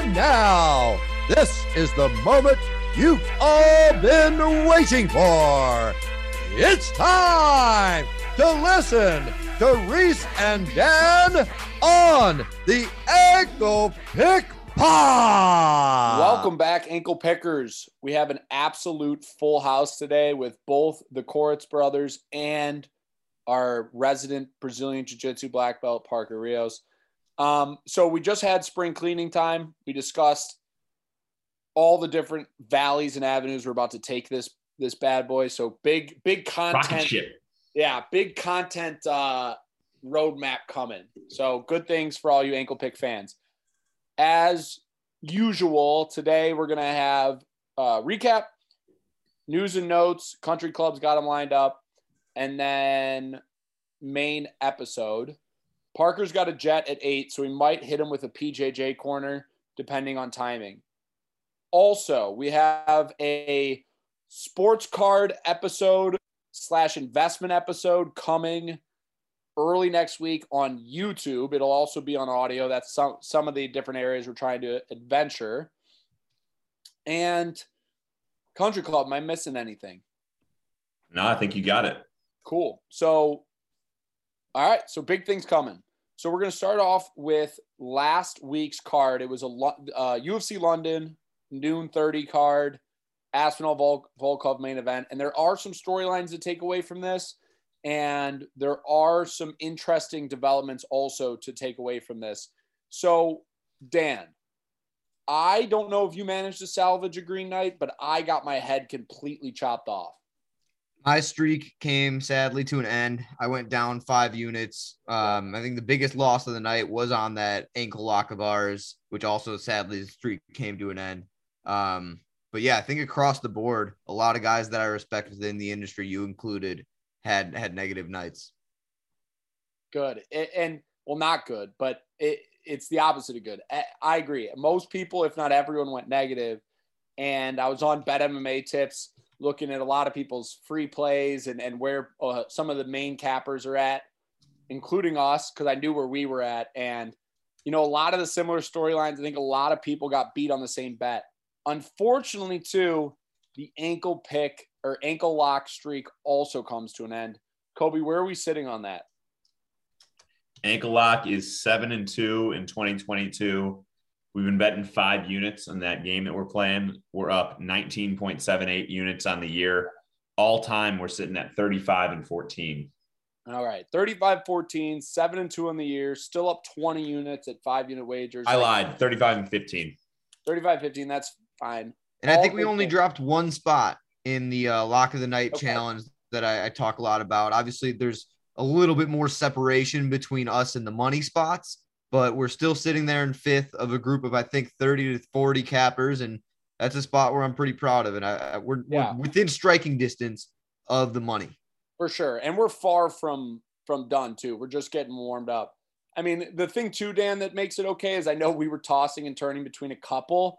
And now, this is the moment you've all been waiting for. It's time to listen to Reese and Dan on the Ankle Pick Pod. Welcome back, ankle pickers. We have an absolute full house today with both the Koritz brothers and our resident Brazilian Jiu Jitsu black belt, Parker Rios. Um, so we just had spring cleaning time. We discussed all the different valleys and avenues we're about to take this this bad boy. So big, big content. Yeah, big content uh, roadmap coming. So good things for all you ankle pick fans. As usual, today we're gonna have uh, recap, news and notes. Country clubs got them lined up, and then main episode. Parker's got a jet at eight, so we might hit him with a PJJ corner depending on timing. Also, we have a sports card episode slash investment episode coming early next week on YouTube. It'll also be on audio. That's some some of the different areas we're trying to adventure. And Country Club, am I missing anything? No, I think you got it. Cool. So, all right. So big things coming. So we're going to start off with last week's card. It was a uh, UFC London noon 30 card, Aspinall Vol- Volkov main event. And there are some storylines to take away from this. And there are some interesting developments also to take away from this. So, Dan, I don't know if you managed to salvage a green night, but I got my head completely chopped off. My streak came sadly to an end. I went down five units. Um, I think the biggest loss of the night was on that ankle lock of ours, which also sadly the streak came to an end. Um, but yeah, I think across the board, a lot of guys that I respect within the industry, you included, had had negative nights. good A- and well not good but it, it's the opposite of good I- i agree most people if not everyone went negative and i was on bet mma tips looking at a lot of people's free plays and, and where uh, some of the main cappers are at including us because i knew where we were at. And you know a lot of the similar storylines i think a lot of people got beat on the same bet. Unfortunately too the ankle pick or ankle lock streak also comes to an end. Kobe where are we sitting on that? Ankle lock is seven and two in 2022. We've been betting five units on that game that we're playing. We're up 19.78 units on the year. All time, we're sitting at 35 and 14. All right, 35 14, 7 and 2 on the year, still up 20 units at five unit wagers. I lied, 35 and 15. 35 15, that's fine. And I think we good only things. dropped one spot in the uh, lock of the night Okay. challenge that I, I talk a lot about. Obviously, there's a little bit more separation between us and the money spots, but we're still sitting there in fifth of a group of I think 30 to 40 cappers, and that's a spot where I'm pretty proud of. And I, I we're, Yeah. we're within striking distance of the money. For sure. And we're far from from done too. We're just getting warmed up. I mean, the thing too, Dan, that makes it okay is I know we were tossing and turning between a couple.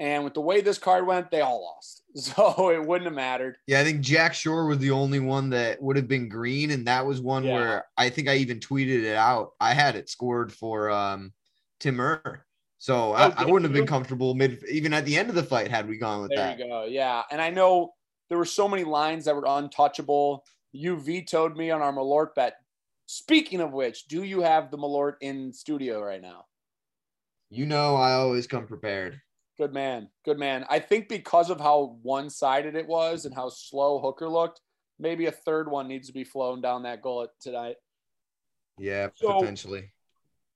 And with the way this card went, they all lost. So it wouldn't have mattered. Yeah, I think Jack Shore was the only one that would have been green, and that was one Yeah. where I think I even tweeted it out. I had it scored for um Timur. So I, Oh, I wouldn't have been comfortable mid even at the end of the fight had we gone with There that. There you go. Yeah. And I know there were so many lines that were untouchable. You vetoed me on our Malort bet. Speaking of which, do you have the Malort in studio right now? You know, I always come prepared. Good man. Good man. I think because of how one sided it was and how slow Hooker looked, maybe a third one needs to be flown down that gullet tonight. Yeah, So- potentially.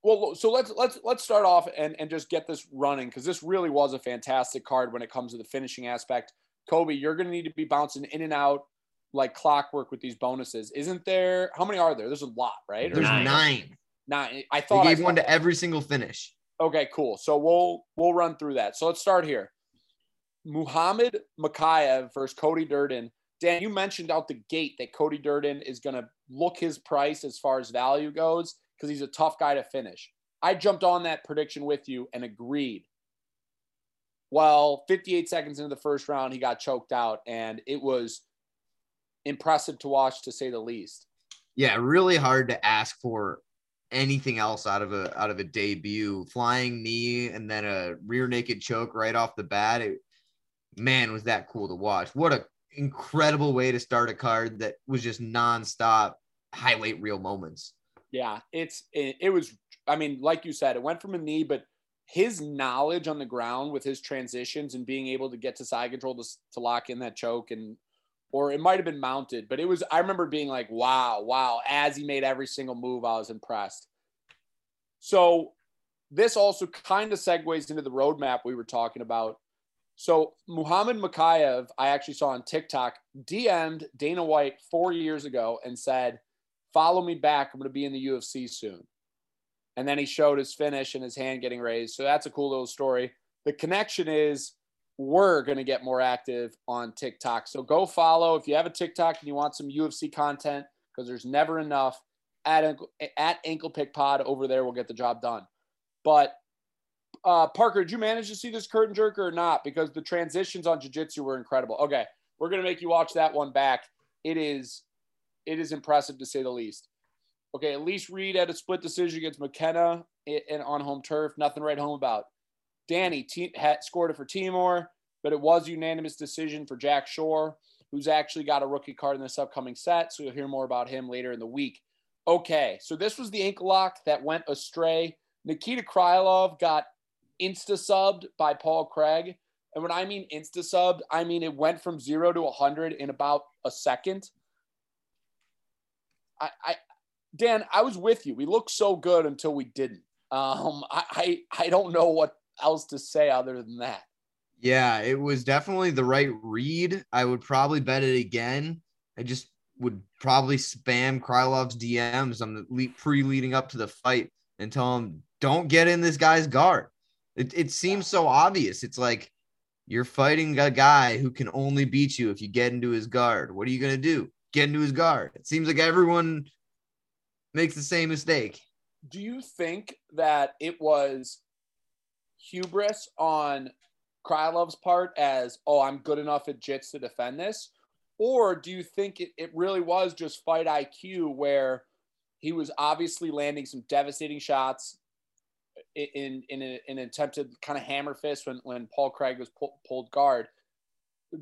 Well, so let's let's let's start off and, and just get this running because this really was a fantastic card when it comes to the finishing aspect. Kobe, you're going to need to be bouncing in and out like clockwork with these bonuses. Isn't there? How many are there? There's a lot, right? There's Nine. nine. nine. I They thought I gave saw- one to every single finish. Okay, cool. So we'll we'll run through that. So let's start here. Muhammad Mokaev versus Cody Durden. Dan, you mentioned out the gate that Cody Durden is going to look his price as far as value goes because he's a tough guy to finish. I jumped on that prediction with you and agreed. Well, 58 seconds into the first round, he got choked out, and it was impressive to watch, to say the least. Yeah, really hard to ask for anything else out of a out of a debut. Flying knee and then a rear naked choke right off the bat. It, man, was that cool to watch. What a incredible way to start a card that was just nonstop highlight real moments. Yeah, it's it, it was. I mean, like you said, it went from a knee, but his knowledge on the ground with his transitions and being able to get to side control to, to lock in that choke and or it might have been mounted, but it was. I remember being like, "Wow, wow!" As he made every single move, I was impressed. So this also kind of segues into the roadmap we were talking about. So Muhammad Mokaev, I actually saw on TikTok, DM'd Dana White four years ago and said, follow me back. I'm going to be in the UFC soon. And then he showed his finish and his hand getting raised. So that's a cool little story. The connection is we're going to get more active on TikTok. So go follow if you have a TikTok and you want some UFC content because there's never enough at at Ankle Pick Pod over there. We'll get the job done. But uh, Parker, did you manage to see this curtain jerk or not? Because the transitions on jiu-jitsu were incredible. Okay, we're gonna make you watch that one back. It is it is impressive to say the least. Okay, at least Reed had a split decision against McKenna and on home turf. Nothing write home about. Danny had scored it for Timur, but it was unanimous decision for Jack Shore, who's actually got a rookie card in this upcoming set. So you'll hear more about him later in the week. Okay, so this was the ankle lock that went astray. Nikita Krylov got insta subbed by Paul Craig. And when I mean insta subbed, I mean it went from zero to 100 in about a second. I, I Dan, I was with you. We looked so good until we didn't. Um, I, I, I don't know what else to say other than that. Yeah, it was definitely the right read. I would probably bet it again. I just would probably spam Krylov's DMs on the le- pre leading up to the fight and tell him, don't get in this guy's guard. It, it seems so obvious. It's like you're fighting a guy who can only beat you if you get into his guard. What are you going to do? Get into his guard. It seems like everyone makes the same mistake. Do you think that it was hubris on Krylov's part as, oh, I'm good enough at jits to defend this? Or do you think it, it really was just fight IQ where he was obviously landing some devastating shots in in, a, in an attempted kind of hammer fist when, when Paul Craig was pull, pulled guard?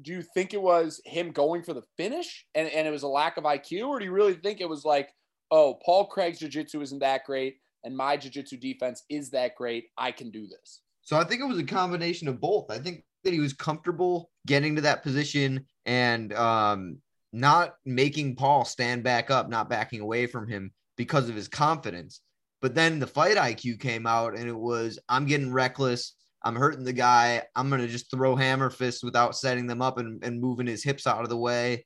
Do you think it was him going for the finish and, and it was a lack of IQ? Or do you really think it was like, oh, Paul Craig's jiu-jitsu isn't that great and my jiu-jitsu defense is that great. I can do this. So I think it was a combination of both. I think that he was comfortable getting to that position and um, not making Paul stand back up, not backing away from him because of his confidence. But then the fight IQ came out and it was I'm getting reckless. I'm hurting the guy. I'm going to just throw hammer fists without setting them up and, and moving his hips out of the way.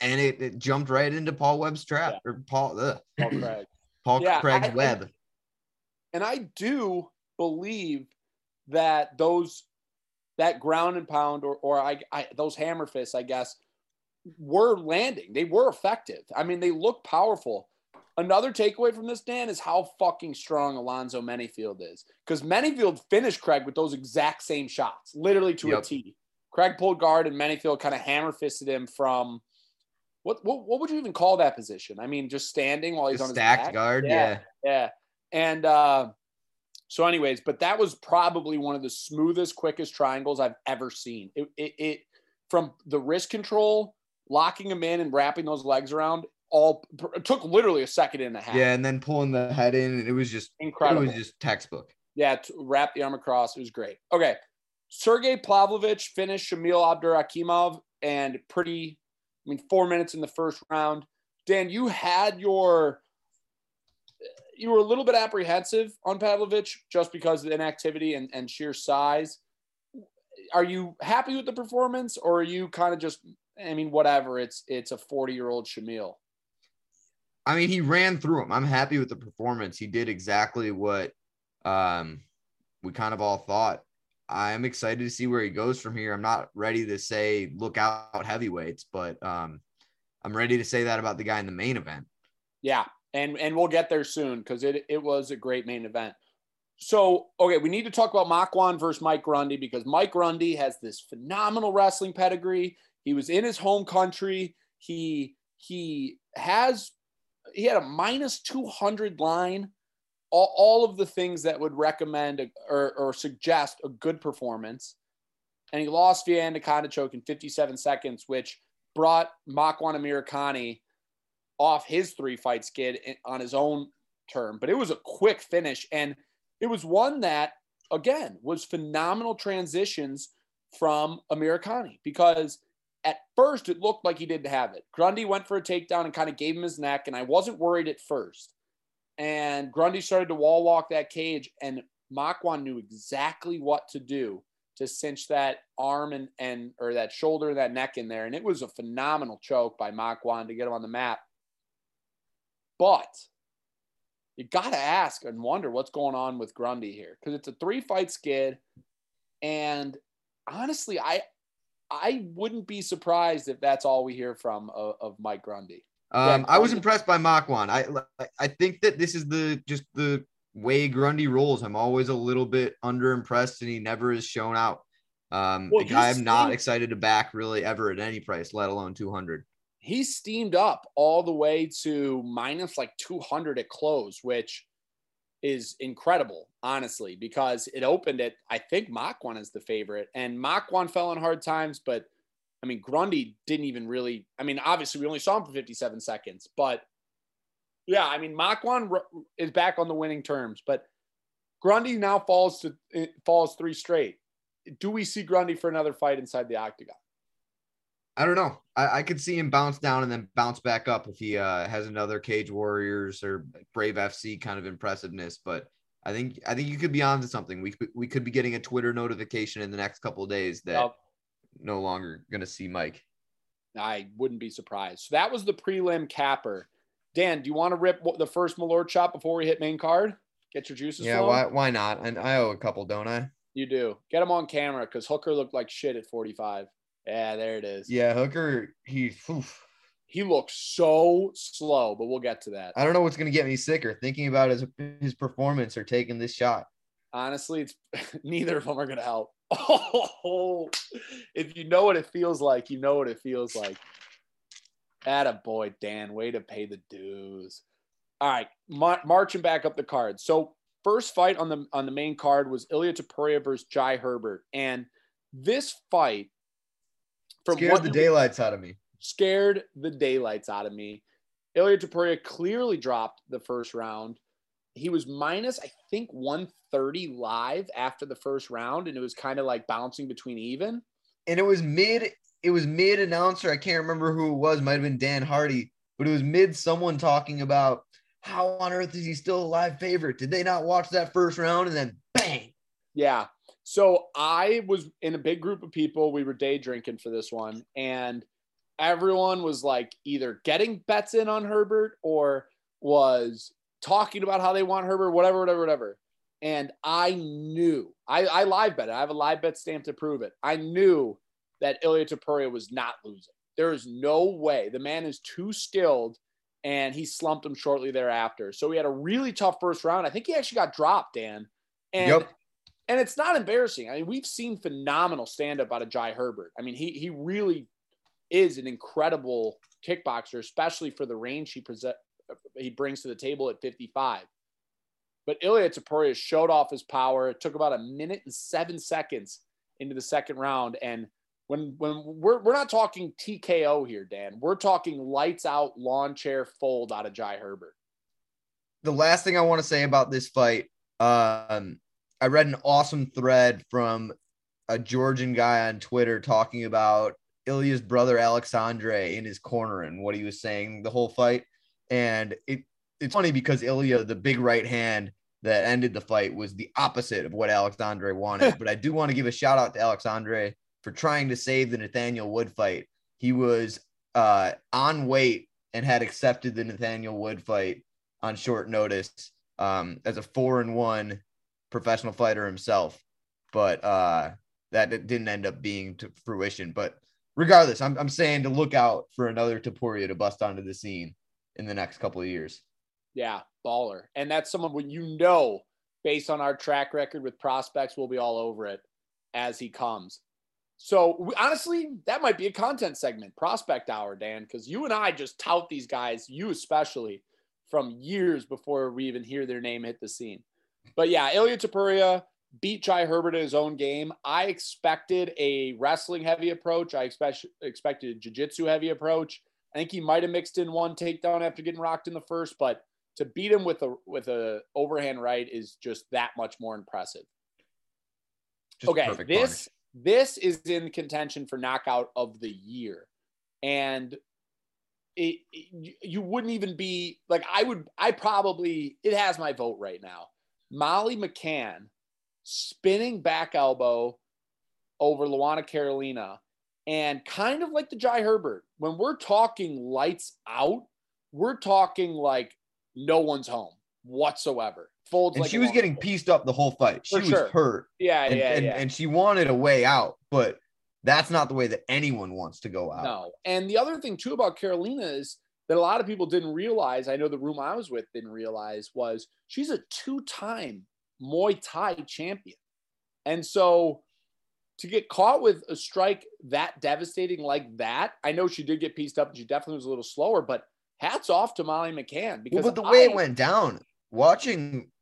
And it, it jumped right into Paul Webb's trap Yeah. or Paul, ugh, Paul Craig. Paul Yeah, Craig's I- web. And I do believe that those that ground and pound or or I, I those hammer fists, I guess, were landing. They were effective. I mean, they look powerful. Another takeaway from this, Dan, is how fucking strong Alonzo Menifield is. Because Menifield finished Craig with those exact same shots, literally to a Yep. T. Craig pulled guard and Menifield kind of hammer fisted him from what, what what would you even call that position? I mean, just standing while he's The on his stacked back? guard. Yeah. yeah. Yeah. And uh, so, anyways, but that was probably one of the smoothest, quickest triangles I've ever seen. It, it, it from the wrist control, locking him in and wrapping those legs around, all took literally a second and a half. Yeah, and then pulling the head in, and it was just incredible. it was just textbook. Yeah, to wrap the arm across. It was great. Okay. Sergey Pavlovich finished Shamil Abdurakhimov and pretty, I mean, four minutes in the first round. Dan, you had your, you were a little bit apprehensive on Pavlovich just because of the inactivity and, and sheer size. Are you happy with the performance or are you kind of just, I mean, whatever, it's, it's a 40 year old Shamil. I mean, he ran through him. I'm happy with the performance. He did exactly what um, we kind of all thought. I'm excited to see where he goes from here. I'm not ready to say look out heavyweights, but um, I'm ready to say that about the guy in the main event. Yeah, and and we'll get there soon because it it was a great main event. So okay, we need to talk about Makwan versus Mike Grundy because Mike Grundy has this phenomenal wrestling pedigree. He was in his home country. He he has he had a minus 200 line all, all of the things that would recommend a, or, or suggest a good performance and he lost via anaconda choke in 57 seconds which brought makwan amirkhani off his three fight skid on his own term but it was a quick finish and it was one that again was phenomenal transitions from amirkhani because at first it looked like he didn't have it. Grundy went for a takedown and kind of gave him his neck, and I wasn't worried at first. And Grundy started to wall walk that cage, and Makwan knew exactly what to do to cinch that arm and, and or that shoulder, that neck in there. And it was a phenomenal choke by Makwan to get him on the map. But you got to ask and wonder what's going on with Grundy here because it's a three fight skid. And honestly, I I wouldn't be surprised if that's all we hear from of, of Mike Grundy. Um, yeah, I was impressed by Makwan. I I think that this is the just the way Grundy rolls. I'm always a little bit underimpressed, and he never is shown out. Um, well, the guy I'm not excited to back really ever at any price, let alone 200. He's steamed up all the way to minus like 200 at close, which is incredible, honestly, because it opened at, I think Makwan is the favorite, and Makwan fell in hard times, but I mean, Grundy didn't even really. I mean, obviously, we only saw him for 57 seconds, but yeah, I mean, Makwan is back on the winning terms, but Grundy now falls to eh, falls three straight. Do we see Grundy for another fight inside the octagon? I don't know. I, I, could see him bounce down and then bounce back up if he uh, has another Cage Warriors or Brave FC kind of impressiveness. But I think I think you could be on to something. We could, we could be getting a Twitter notification in the next couple of days that no longer going to see Mike. I wouldn't be surprised. So that was the prelim capper. Dan, do you want to rip the first Malort shot before we hit main card? Get your juices. Yeah, why, why not? And I owe a couple, don't I? You do. Get them on camera because Hooker looked like shit at 45. Yeah, there it is. Yeah, Hooker, he oof. he looks so slow, but we'll get to that. I don't know what's gonna get me sicker, thinking about his his performance or taking this shot. Honestly, it's neither of them are gonna help. Oh, if you know what it feels like, you know what it feels like. Atta boy, Dan, way to pay the dues. All right, mar- marching back up the card. So first fight on the on the main card was Ilya Topuria versus Jai Herbert, and this fight from scared the daylights out of me. Scared the daylights out of me. Ilia Topuria clearly dropped the first round. He was minus, I think, 130 live after the first round, and it was kind of like bouncing between even. And it was mid, it was mid announcer. I can't remember who it was, might have been Dan Hardy, but it was mid someone talking about how on earth is he still a live favorite? Did they not watch that first round? And then bang. Yeah. So I was in a big group of people. We were day drinking for this one, and everyone was like either getting bets in on Herbert or was talking about how they want Herbert, whatever, whatever, whatever. And I knew I, I live bet. I have a live bet stamp to prove it. I knew that Ilya Topuria was not losing. There is no way. The man is too skilled and he slumped him shortly thereafter. So he had a really tough first round. I think he actually got dropped, Dan. And yep and it's not embarrassing. I mean, we've seen phenomenal stand up out of Jai Herbert. I mean, he he really is an incredible kickboxer, especially for the range he present he brings to the table at 55. But Ilya Topuria showed off his power. It took about a minute and seven seconds into the second round. And when when we're we're not talking TKO here, Dan, we're talking lights out lawn chair fold out of Jai Herbert. The last thing I want to say about this fight, um, I read an awesome thread from a Georgian guy on Twitter talking about Ilya's brother Alexandre in his corner and what he was saying the whole fight. And it it's funny because Ilya, the big right hand that ended the fight, was the opposite of what Alexandre wanted. but I do want to give a shout out to Alexandre for trying to save the Nathaniel Wood fight. He was uh, on weight and had accepted the Nathaniel Wood fight on short notice um, as a four and one professional fighter himself. But uh, that didn't end up being to fruition. But regardless, I'm, I'm saying to look out for another Topuria to bust onto the scene in the next couple of years. Yeah, baller. And that's someone when you know, based on our track record with prospects, we'll be all over it as he comes. So honestly, that might be a content segment, prospect hour, Dan, because you and I just tout these guys, you especially, from years before we even hear their name hit the scene. But yeah, Ilya Topuria beat Jai Herbert in his own game. I expected a wrestling heavy approach. I expect, expected a jiu-jitsu heavy approach. I think he might have mixed in one takedown after getting rocked in the first, but to beat him with a with a overhand right is just that much more impressive. Just okay, this punish. this is in contention for knockout of the year, and it, it, you wouldn't even be like I would. I probably it has my vote right now. Molly McCann spinning back elbow over Luana Carolina, and kind of like the Jai Herbert. When we're talking lights out, we're talking like no one's home whatsoever. Folds and like she was getting pieced up the whole fight. She was hurt. Yeah, and, yeah, and, yeah. and she wanted a way out, but that's not the way that anyone wants to go out. No. And the other thing too about Carolina is that a lot of people didn't realize, I know the room I was with didn't realize was she's a two-time Muay Thai champion. And so to get caught with a strike that devastating like that, I know she did get pieced up and she definitely was a little slower, but hats off to Molly McCann because Well, but the way I- it went down, watching,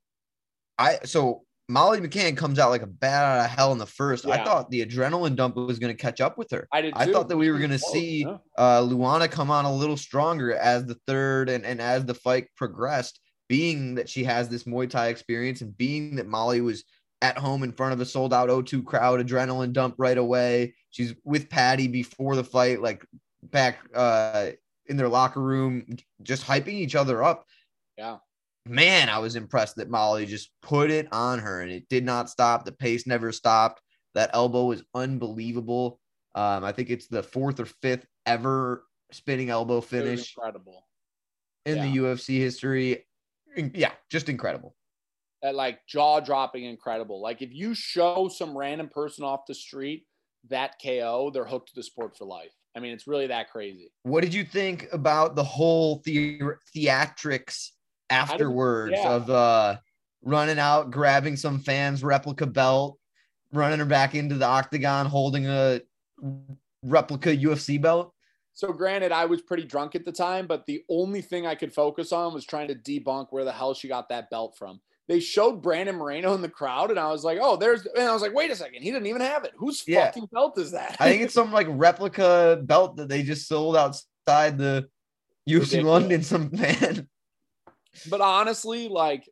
I so Molly McCann comes out like a bat out of hell in the first. I thought the adrenaline dump was going to catch up with her. I did Too. I thought that we were going to see yeah. uh, Luana come on a little stronger as the third and, and as the fight progressed, being that she has this Muay Thai experience and being that Molly was at home in front of a sold out O2 crowd, adrenaline dump right away. She's with Paddy before the fight, like back uh, in their locker room, just hyping each other up. Yeah. Man, I was impressed that Molly just put it on her and it did not stop. The pace never stopped. That elbow was unbelievable. Um, I think it's the fourth or fifth ever spinning elbow finish incredible. in the UFC history. Yeah, just incredible. That like jaw dropping incredible. Like if you show some random person off the street that KO, they're hooked to the sport for life. I mean, it's really that crazy. What did you think about the whole the- theatrics afterwards yeah. of uh running out, grabbing some fans' replica belt, running her back into the octagon, holding a replica UFC belt? So granted, I was pretty drunk at the time, but the only thing I could focus on was trying to debunk where the hell she got that belt from. They showed Brandon Moreno in the crowd, and I was like, "Oh, there's." And I was like, "Wait a second, he didn't even have it. Whose Yeah. fucking belt is that?" I think it's some like replica belt that they just sold outside the UFC Ridiculous. London. Some man. But honestly, like,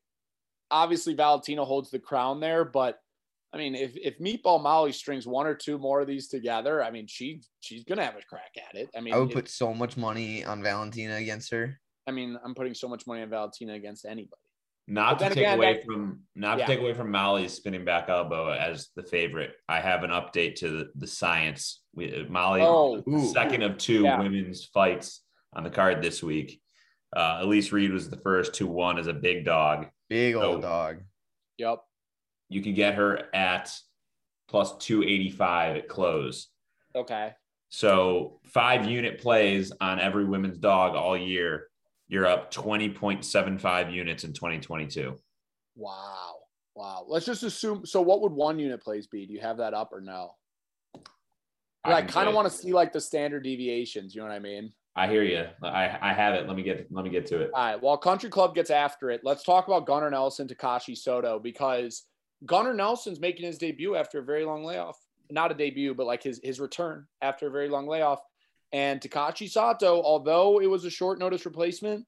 obviously Valentina holds the crown there, but I mean, if if Meatball Molly strings one or two more of these together, I mean, she she's gonna have a crack at it. I mean, I would it- put so much money on Valentina against her. I mean, I'm putting so much money on Valentina against anybody. Not But to take again, away that- from not Yeah. to take away from Molly's spinning back elbow as the favorite. I have an update to the, the science. We, Molly, Oh, ooh. second of two Yeah. women's fights on the card this week. Uh, Elise Reed was the first who won as a big dog. Big old Oh. dog. Yep. You can get her at plus 285 at close. Okay. So five unit plays on every women's dog all year. You're up 20.75 units in 2022. Wow. Wow. Let's just assume. So, what would one unit plays be? Do you have that up or no? I, can kind of want to see like the standard deviations. You know what I mean? I hear you. I, I have it. Let me get let me get to it. All right. While Country Club gets after it, let's talk about Gunnar Nelson, Takashi Sato, because Gunnar Nelson's making his debut after a very long layoff. Not a debut, but like his his return after a very long layoff. And Takashi Sato, although it was a short notice replacement,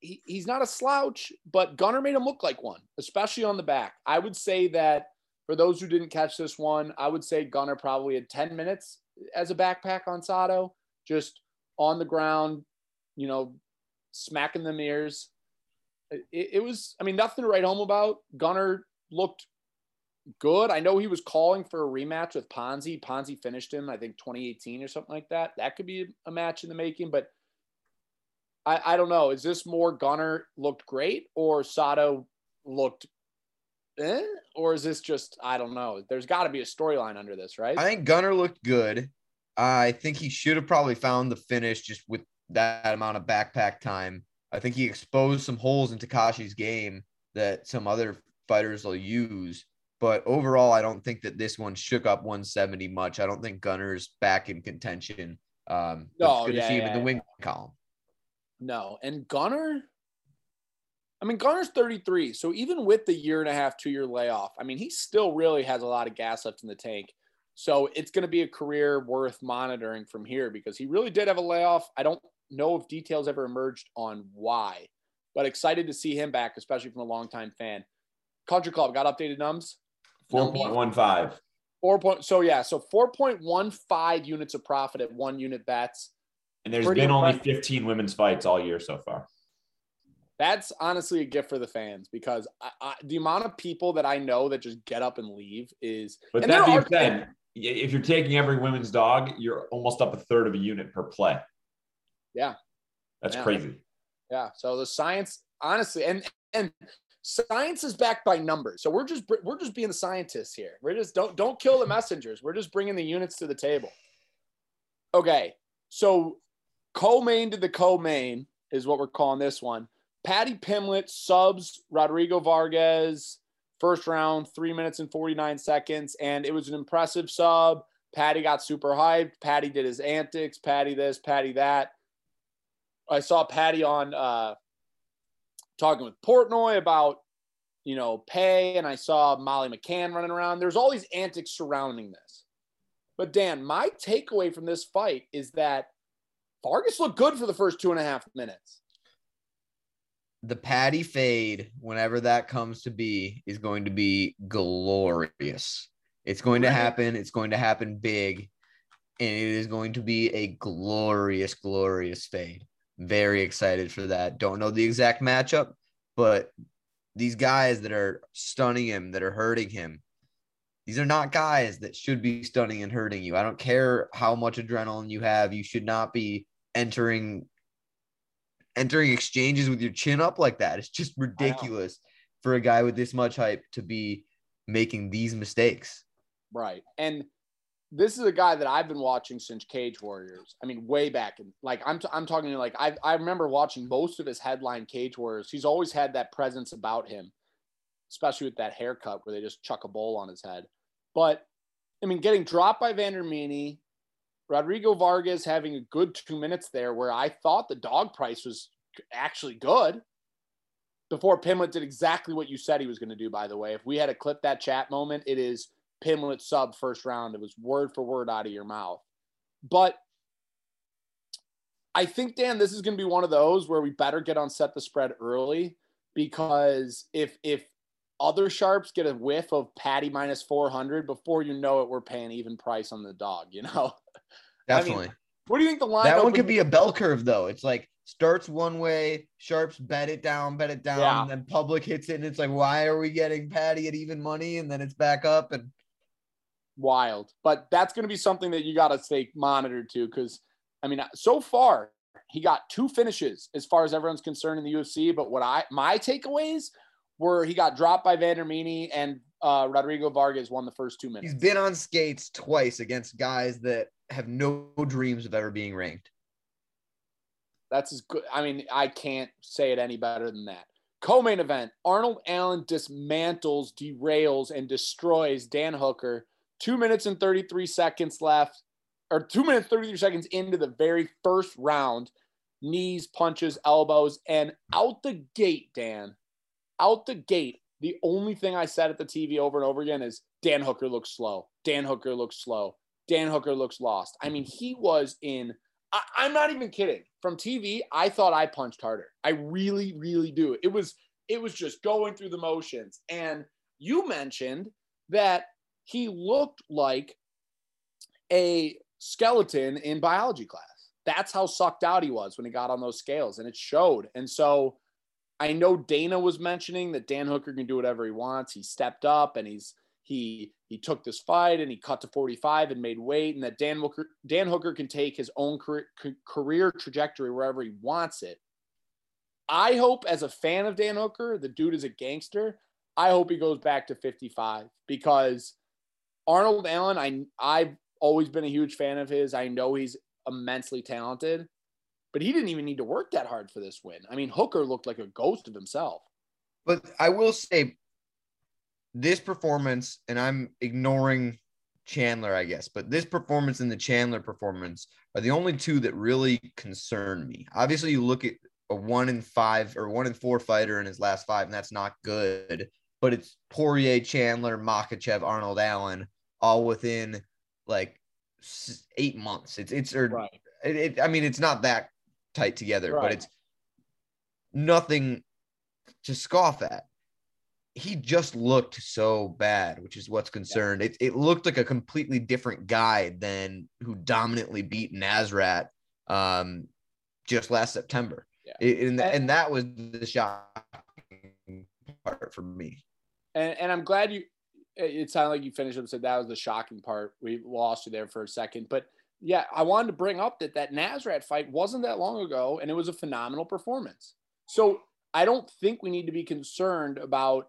he, he's not a slouch, but Gunnar made him look like one, especially on the back. I would say that for those who didn't catch this one, I would say Gunnar probably had 10 minutes as a backpack on Sato, just on the ground, you know, smacking them ears. It, it was, I mean, nothing to write home about. Gunnar looked good. I know he was calling for a rematch with Ponzi. Ponzi finished him, I think, 2018 or something like that. That could be a match in the making, but I, I don't know. Is this more Gunnar looked great or Sato looked eh? Or is this just, I don't know. There's got to be a storyline under this, right? I think Gunner looked good. I think he should have probably found the finish just with that amount of backpack time. I think he exposed some holes in Takashi's game that some other fighters will use. But overall, I don't think that this one shook up 170 much. I don't think Gunnar's back in contention. Um, Oh, good yeah, to see him yeah, in the yeah. wing column. No. And Gunnar, I mean, Gunnar's 33. So even with the year and a half, two year layoff, I mean, he still really has a lot of gas left in the tank. So it's going to be a career worth monitoring from here because he really did have a layoff. I don't know if details ever emerged on why, but excited to see him back, especially from a longtime fan. Country Club got updated nums. Four point one five. Four point. So yeah, so four point one five units of profit at one unit bets. And there's Pretty been only 15 women's fights all year so far. That's honestly a gift for the fans because I, I, the amount of people that I know that just get up and leave is. But that being said, if you're taking every women's dog, you're almost up a third of a unit per play. Yeah. That's Yeah. crazy. Yeah. So the science, honestly, and and science is backed by numbers. So we're just we're just being the scientists here. We're just don't don't kill the messengers. We're just bringing the units to the table. Okay. So co-main to the co-main is what we're calling this one. Paddy Pimblett subs Rodrigo Vargas first round, three minutes and 49 seconds. And it was an impressive sub. Paddy got super hyped. Paddy did his antics. Paddy this, Paddy that. I saw Paddy on uh, talking with Portnoy about, you know, pay, and I saw Molly McCann running around. There's all these antics surrounding this. But Dan, my takeaway from this fight is that Vargas looked good for the first two and a half minutes. The patty fade, whenever that comes to be, is going to be glorious. It's going to happen. It's going to happen big. And it is going to be a glorious, glorious fade. Very excited for that. Don't know the exact matchup, but these guys that are stunning him, that are hurting him, these are not guys that should be stunning and hurting you. I don't care how much adrenaline you have. You should not be entering entering exchanges with your chin up like that. It's just ridiculous for a guy with this much hype to be making these mistakes. Right. And this is a guy that I've been watching since Cage Warriors. I mean, way back. in like, I'm, t- I'm talking to like, I, I remember watching most of his headline Cage Warriors. He's always had that presence about him, especially with that haircut where they just chuck a bowl on his head. But I mean, getting dropped by Vendramini, Rodrigo Vargas having a good two minutes there where I thought the dog price was actually good before Pimblett did exactly what you said he was going to do, by the way. If we had to clip that chat moment, it is Pimblett sub first round. It was word for word out of your mouth. But I think, Dan, this is going to be one of those where we better get on set the spread early because if if other sharps get a whiff of Paddy minus 400 before you know it, we're paying even price on the dog, you know? I mean, Definitely. What do you think the line that one could be a bell curve though. It's like starts one way, sharps bet it down, bet it down, Yeah. and then public hits it, and it's like, why are we getting Paddy at even money? And then it's back up, and wild. But that's going to be something that you got to stay monitored to because, I mean, so far he got two finishes as far as everyone's concerned in the UFC. But what I my takeaways were he got dropped by Vendramini and uh, Rodrigo Vargas won the first two minutes. he's been on skates twice against guys that have no dreams of ever being ranked. That's as good. I mean, I can't say it any better than that. Co-main event: Arnold Allen dismantles, derails, and destroys Dan Hooker. Two minutes and thirty-three seconds left, or two minutes thirty-three seconds into the very first round. Knees, punches, elbows, and out the gate, Dan. Out the gate. The only thing I said at the TV over and over again is Dan Hooker looks slow. Dan Hooker looks slow. Dan Hooker looks lost. I mean, he was in I, I'm not even kidding. From TV, I thought I punched harder. I really, really do. It was it was just going through the motions. And you mentioned that he looked like a skeleton in biology class. That's how sucked out he was when he got on those scales, and it showed. And so I know Dana was mentioning that Dan Hooker can do whatever he wants. He stepped up and he's he he took this fight and he cut to 45 and made weight, and that Dan Hooker Dan Hooker can take his own career, career trajectory wherever he wants it. I hope, as a fan of Dan Hooker, the dude is a gangster. I hope he goes back to 55 because Arnold Allen, I I've always been a huge fan of his. I know he's immensely talented, but he didn't even need to work that hard for this win. I mean, Hooker looked like a ghost of himself. But I will say this performance, and I'm ignoring Chandler, I guess, but this performance and the Chandler performance are the only two that really concern me. Obviously, you look at a one in five or one in four fighter in his last five, and that's not good. But it's Poirier, Chandler, Makhachev, Arnold Allen, all within like eight months. It's it's or right. it, it, I mean, it's not that tight together, right. but it's nothing to scoff at. He just looked so bad, which is what's concerned. Yeah. It, it looked like a completely different guy than who dominantly beat Nasrat um, just last September. Yeah. It, and, and that was the shocking part for me. And, and I'm glad you, it sounded like you finished up and said that was the shocking part. We lost you there for a second. But yeah, I wanted to bring up that that Nasrat fight wasn't that long ago, and it was a phenomenal performance. So I don't think we need to be concerned about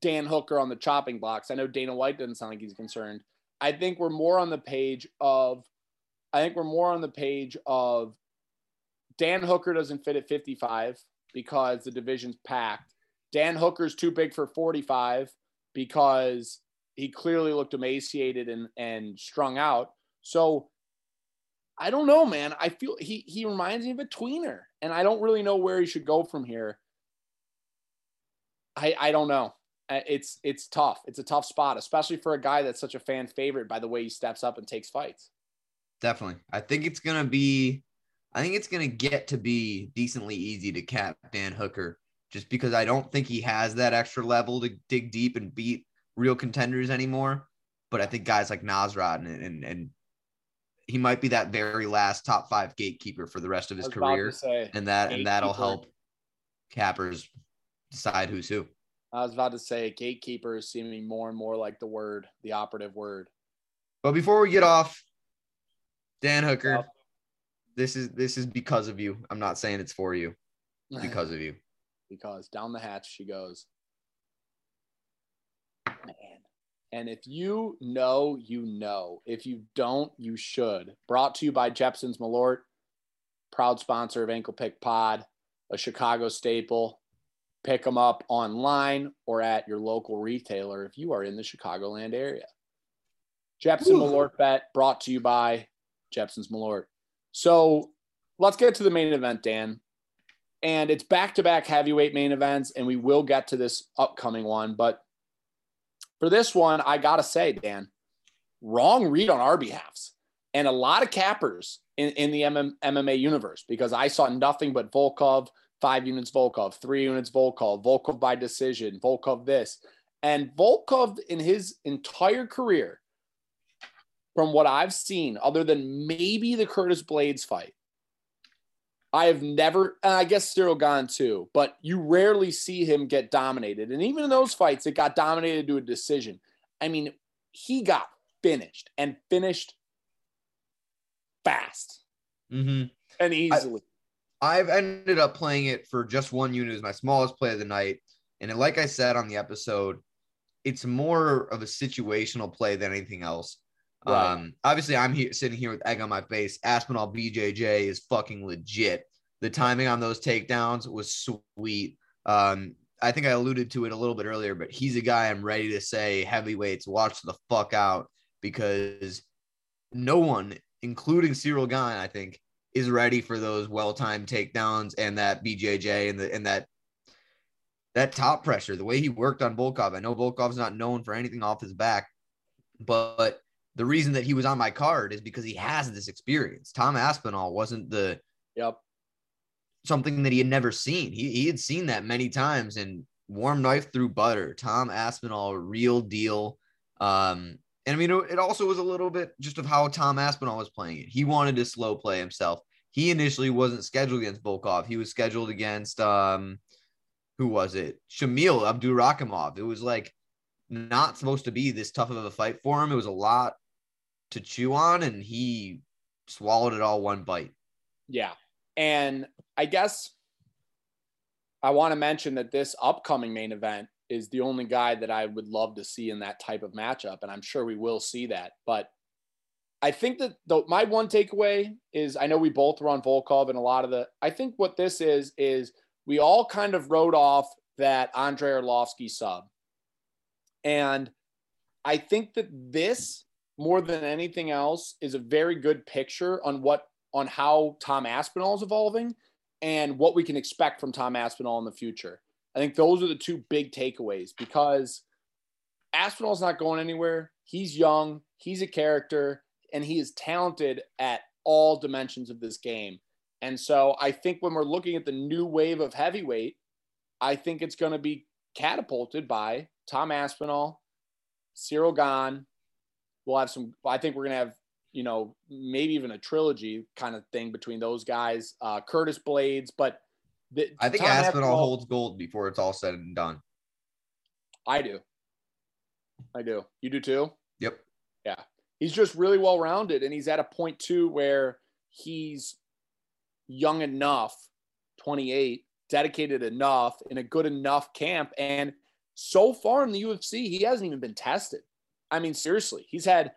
Dan Hooker on the chopping blocks. I know Dana White doesn't sound like he's concerned. I think we're more on the page of, I think we're more on the page of Dan Hooker doesn't fit at 55 because the division's packed. Dan Hooker's too big for 45 because he clearly looked emaciated and, and strung out. So I don't know, man. I feel he he reminds me of a tweener, and I don't really know where he should go from here. I I don't know. Uh, it's it's tough. It's a tough spot, especially for a guy that's such a fan favorite by the way he steps up and takes fights. Definitely. I think it's gonna be I think it's gonna get to be decently easy to cap Dan Hooker just because I don't think he has that extra level to dig deep and beat real contenders anymore. But I think guys like Nasrat and, and, and he might be that very last top five gatekeeper for the rest of his career, say, and that and that'll help cappers decide who's who. I was about to say gatekeeper is seeming more and more like the word, the operative word. But before we get off, Dan Hooker, this is this is because of you. I'm not saying it's for you, because of you. Because down the hatch she goes. Man. And if you know, you know. If you don't, you should. Brought to you by Jeppson's Malort, proud sponsor of Ankle Pick Pod, a Chicago staple. Pick them up online or at your local retailer if you are in the Chicagoland area. Jeppson Malort bet brought to you by Jeppson's Malort. So let's get to the main event, Dan. And it's back to back heavyweight main events, and we will get to this upcoming one. But for this one, I got to say, Dan, wrong read on our behalfs. And a lot of cappers in, in the MM, MMA universe because I saw nothing but Volkov, five units Volkov, three units Volkov, Volkov by decision, Volkov this. And Volkov in his entire career, from what I've seen, other than maybe the Curtis Blaydes fight, I have never, and I guess Ciryl Gane too, but you rarely see him get dominated. And even in those fights, it got dominated to a decision. I mean, he got finished and finished fast mm-hmm. and easily. I, have ended up playing it for just one unit as my smallest play of the night. And like I said on the episode, it's more of a situational play than anything else. Right. Um, obviously, I'm here sitting here with egg on my face. Aspinall BJJ is fucking legit. The timing on those takedowns was sweet. Um, I think I alluded to it a little bit earlier, but he's a guy I'm ready to say heavyweights, watch the fuck out because no one, including Ciryl Gane, I think, is ready for those well-timed takedowns and that BJJ and the and that that top pressure. The way he worked on Volkov. I know Volkov's not known for anything off his back, but the reason that he was on my card is because he has this experience. Tom Aspinall wasn't the Yep. something that he had never seen. He, he had seen that many times and warm knife through butter. Tom Aspinall, real deal. Um, and I mean, it also was a little bit just of how Tom Aspinall was playing it. He wanted to slow play himself. He initially wasn't scheduled against Volkov. He was scheduled against um, who was it? Shamil Abdurakhimov. It was like not supposed to be this tough of a fight for him. It was a lot to chew on, and he swallowed it all one bite. Yeah. And I guess I want to mention that this upcoming main event is the only guy that I would love to see in that type of matchup. And I'm sure we will see that. But I think that the, my one takeaway is I know we both were on Volkov and a lot of the, I think what this is, is we all kind of wrote off that Andre Arlovski sub. And I think that this, more than anything else, is a very good picture on what on how Tom Aspinall is evolving and what we can expect from Tom Aspinall in the future. I think those are the two big takeaways because Aspinall's not going anywhere. He's young, he's a character, and he is talented at all dimensions of this game. And so I think when we're looking at the new wave of heavyweight, I think it's going to be catapulted by Tom Aspinall, Ciryl Gane. We'll have some, I think we're going to have, you know, maybe even a trilogy kind of thing between those guys, uh, Curtis Blaydes. But the, I think Tom Aspinall holds gold before it's all said and done. I do. I do. You do too? Yep. Yeah. He's just really well rounded. And he's at a point too where he's young enough, 28, dedicated enough in a good enough camp. And so far in the UFC, he hasn't even been tested. I mean, seriously, he's had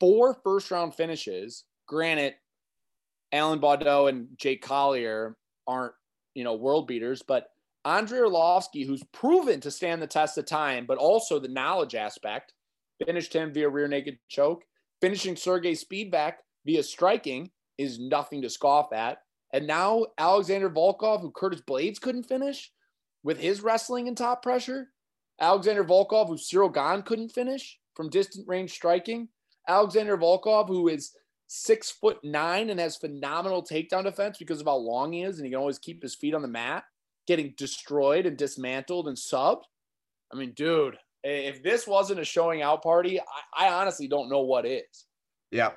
four first round finishes. Granted, Alan Baudot and Jake Collier aren't, you know, world beaters, but Andre Arlovski, who's proven to stand the test of time, but also the knowledge aspect, finished him via rear naked choke. Finishing Sergey Spivak via striking is nothing to scoff at. And now Alexander Volkov, who Curtis Blaydes couldn't finish with his wrestling and top pressure. Alexander Volkov, who Ciryl Gane couldn't finish from distant range striking. Alexander Volkov, who is six foot nine and has phenomenal takedown defense because of how long he is, and he can always keep his feet on the mat, getting destroyed and dismantled and subbed. I mean, dude, if this wasn't a showing out party, I, I honestly don't know what is. Yeah.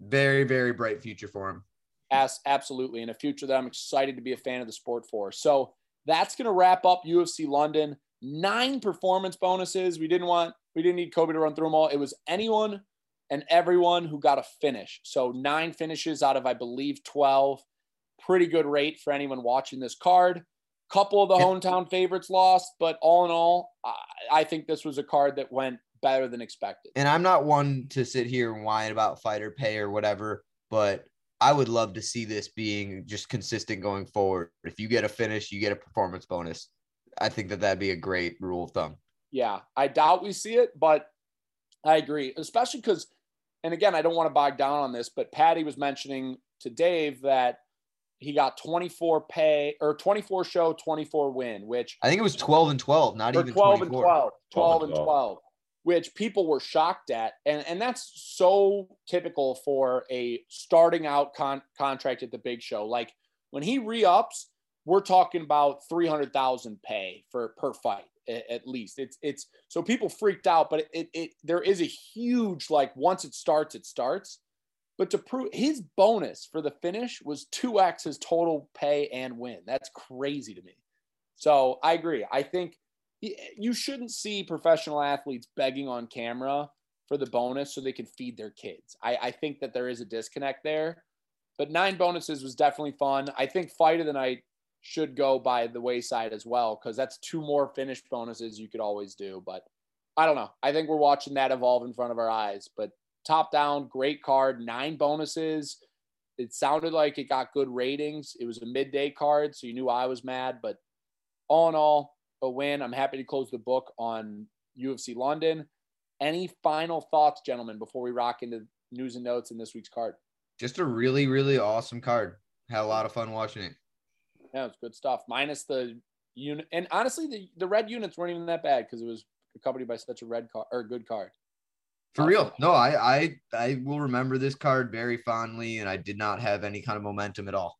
Very, very bright future for him. As absolutely, in a future that I'm excited to be a fan of the sport for. So that's going to wrap up UFC London. Nine performance bonuses. We didn't want, we didn't need Kobe to run through them all. It was anyone and everyone who got a finish. So nine finishes out of, I believe, 12. Pretty good rate for anyone watching this card. Couple of the hometown favorites lost, but all in all, I, I think this was a card that went better than expected. And I'm not one to sit here and whine about fighter pay or whatever, but I would love to see this being just consistent going forward. If you get a finish, you get a performance bonus. I think that that'd be a great rule of thumb. Yeah, I doubt we see it, but I agree, especially because, and again, I don't want to bog down on this, but Paddy was mentioning to Dave that he got 24 pay or 24 show, 24 win, which I think it was 12 and 12, not even 12 24. and 12, 12 and 12, which people were shocked at. And, and that's so typical for a starting out con- contract at the big show. Like when he re ups, we're talking about 300,000 pay for per fight at, least. It's, it's so people freaked out, but it, it, it, there is a huge, like once it starts, it starts. But to prove his bonus for the finish was 2x his total pay and win. That's crazy to me. So I agree. I think you shouldn't see professional athletes begging on camera for the bonus so they can feed their kids. I, I think that there is a disconnect there. But nine bonuses was definitely fun. I think fight of the night should go by the wayside as well because that's two more finish bonuses you could always do. But I don't know. I think we're watching that evolve in front of our eyes. But top down, great card, nine bonuses. It sounded like it got good ratings. It was a midday card, so you knew I was mad. But all in all, a win. I'm happy to close the book on UFC London. Any final thoughts, gentlemen, before we rock into news and notes in this week's card? Just a really, really awesome card. Had a lot of fun watching it. Yeah, it's good stuff. Minus the unit, and honestly, the, the red units weren't even that bad because it was accompanied by such a red card or good card. For real. No, I I I will remember this card very fondly, and I did not have any kind of momentum at all.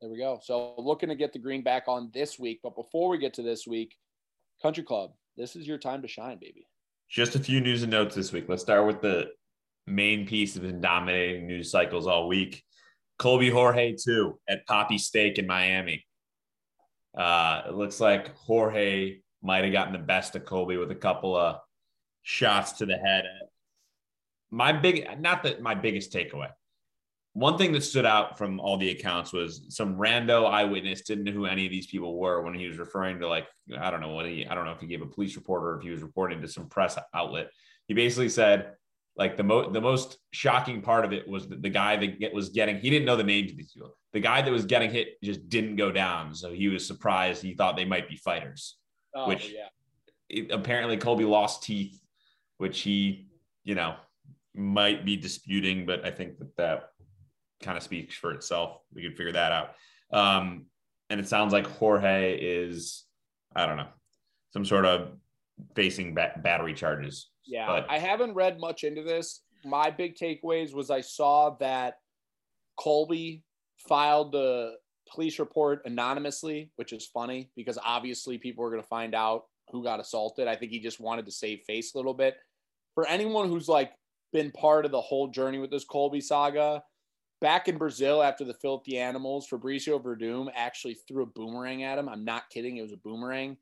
There we go. So looking to get the green back on this week. But before we get to this week, Country Club, this is your time to shine, baby. Just a few news and notes this week. Let's start with the main piece that's been dominating news cycles all week. Colby Jorge, too, at Papi Steak in Miami. Uh, it looks like Jorge might have gotten the best of Colby with a couple of shots to the head. My big, not that my biggest takeaway. One thing that stood out from all the accounts was some rando eyewitness didn't know who any of these people were when he was referring to like I don't know what he I don't know if he gave a police report or if he was reporting to some press outlet. He basically said like the most the most shocking part of it was that the guy that was getting he didn't know the names of these people. The guy that was getting hit just didn't go down, so he was surprised. He thought they might be fighters. Oh, Which- yeah. It- apparently, Colby lost teeth, which he you know might be disputing, but I think that that kind of speaks for itself. We could figure that out. Um, and it sounds like Jorge is I don't know some sort of facing ba- battery charges. Yeah, But- I haven't read much into this. My big takeaways was I saw that Colby filed the police report anonymously, which is funny because obviously people are going to find out who got assaulted. I think he just wanted to save face a little bit. For anyone who's like been part of the whole journey with this Colby saga, back in Brazil after the filthy animals, Fabricio Werdum actually threw a boomerang at him. I'm not kidding, it was a boomerang.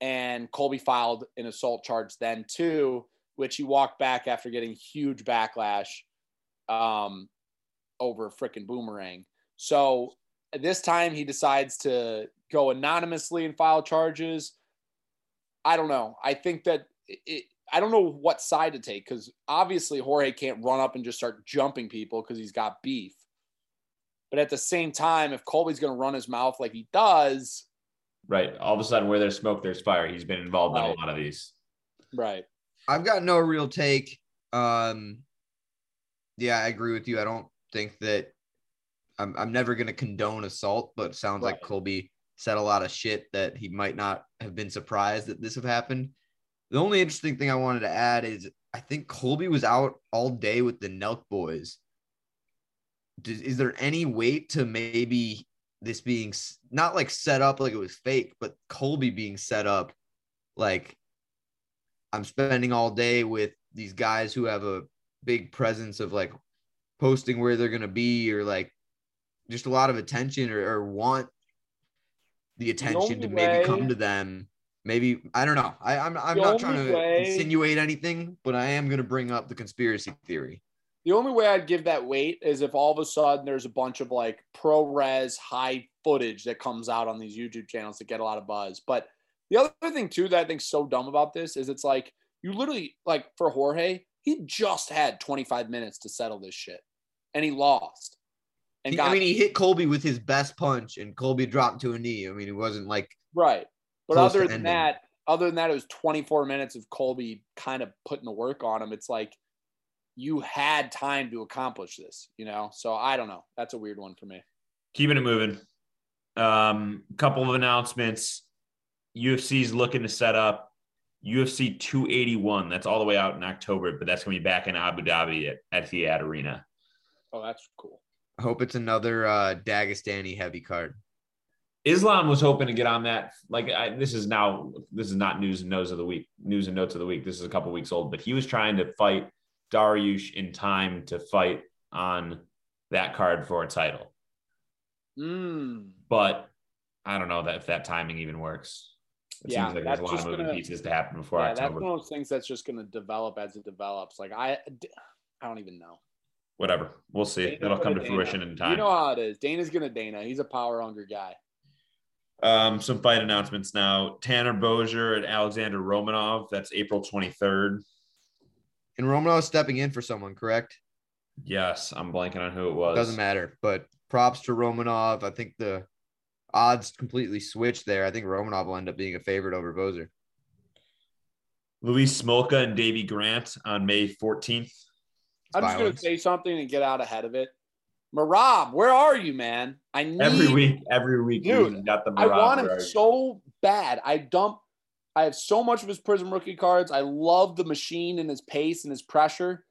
And Colby filed an assault charge then too which he walked back after getting huge backlash um, over freaking boomerang. So this time he decides to go anonymously and file charges. I don't know. I think that it, I don't know what side to take because obviously Jorge can't run up and just start jumping people because he's got beef. But at the same time, if Colby's going to run his mouth like he does, Right. All of a sudden, where there's smoke, there's fire. He's been involved in a lot of these. right? I've got no real take. Um, yeah, I agree with you. I don't think that I'm, I'm never going to condone assault, but it sounds like Colby said a lot of shit that he might not have been surprised that this have happened. The only interesting thing I wanted to add is I think Colby was out all day with the Nelk boys. Does, is there any weight to maybe this being not like set up like it was fake, but Colby being set up like I'm spending all day with these guys who have a big presence of like posting where they're gonna be or like just a lot of attention or, or want the attention to maybe way- come to them. Maybe I don't know. I, I'm I'm not trying to way- insinuate anything, but I am gonna bring up the conspiracy theory. The only way I'd give that weight is if all of a sudden there's a bunch of like pro res high footage that comes out on these YouTube channels that get a lot of buzz. But the other thing too that I think's so dumb about this is it's like you literally like for Jorge, he just had 25 minutes to settle this shit, and he lost. And He- got I mean, he hit Colby with his best punch, and Colby dropped to a knee. I mean, it wasn't like right. But other than ending. that, other than that, it was 24 minutes of Colby kind of putting the work on him. It's like you had time to accomplish this, you know. So I don't know. That's a weird one for me. Keeping it moving. Um, couple of announcements. UFC's looking to set up UFC 281. That's all the way out in October, but that's going to be back in Abu Dhabi at Etihad Arena. Oh, that's cool. I hope it's another uh Dagestani heavy card. Islam was hoping to get on that. Like I, this is now, this is not news and notes of the week. News and notes of the week. This is a couple weeks old, but he was trying to fight Dariush in time to fight on that card for a title. Mm. But I don't know that if that timing even works. It Yeah, seems like there's a that's lot of just moving gonna- pieces to happen before Yeah, that's one of those things that's just going to develop as it develops. Like I, I don't even know. Whatever. We'll see. Dana It'll come to Dana. fruition in time. You know how it is. Dana's going to Dana. He's a power hungry guy. Um, some fight announcements now. Tanner Boser and Alexander Romanov. That's April 23rd. And Romanov stepping in for someone, correct? Yes, I'm blanking on who it was. Doesn't matter. But props to Romanov. I think the odds completely switched there. I think Romanov will end up being a favorite over Boser. Luis Smolka and Davey Grant on May 14th. I'm just going to say something and get out ahead of it. Merab, where are you, man? I need Every week, every week, Dude, we got the I want him Reg. so bad. I dump I have so much of his Prism rookie cards. I love the machine and his pace and his pressure.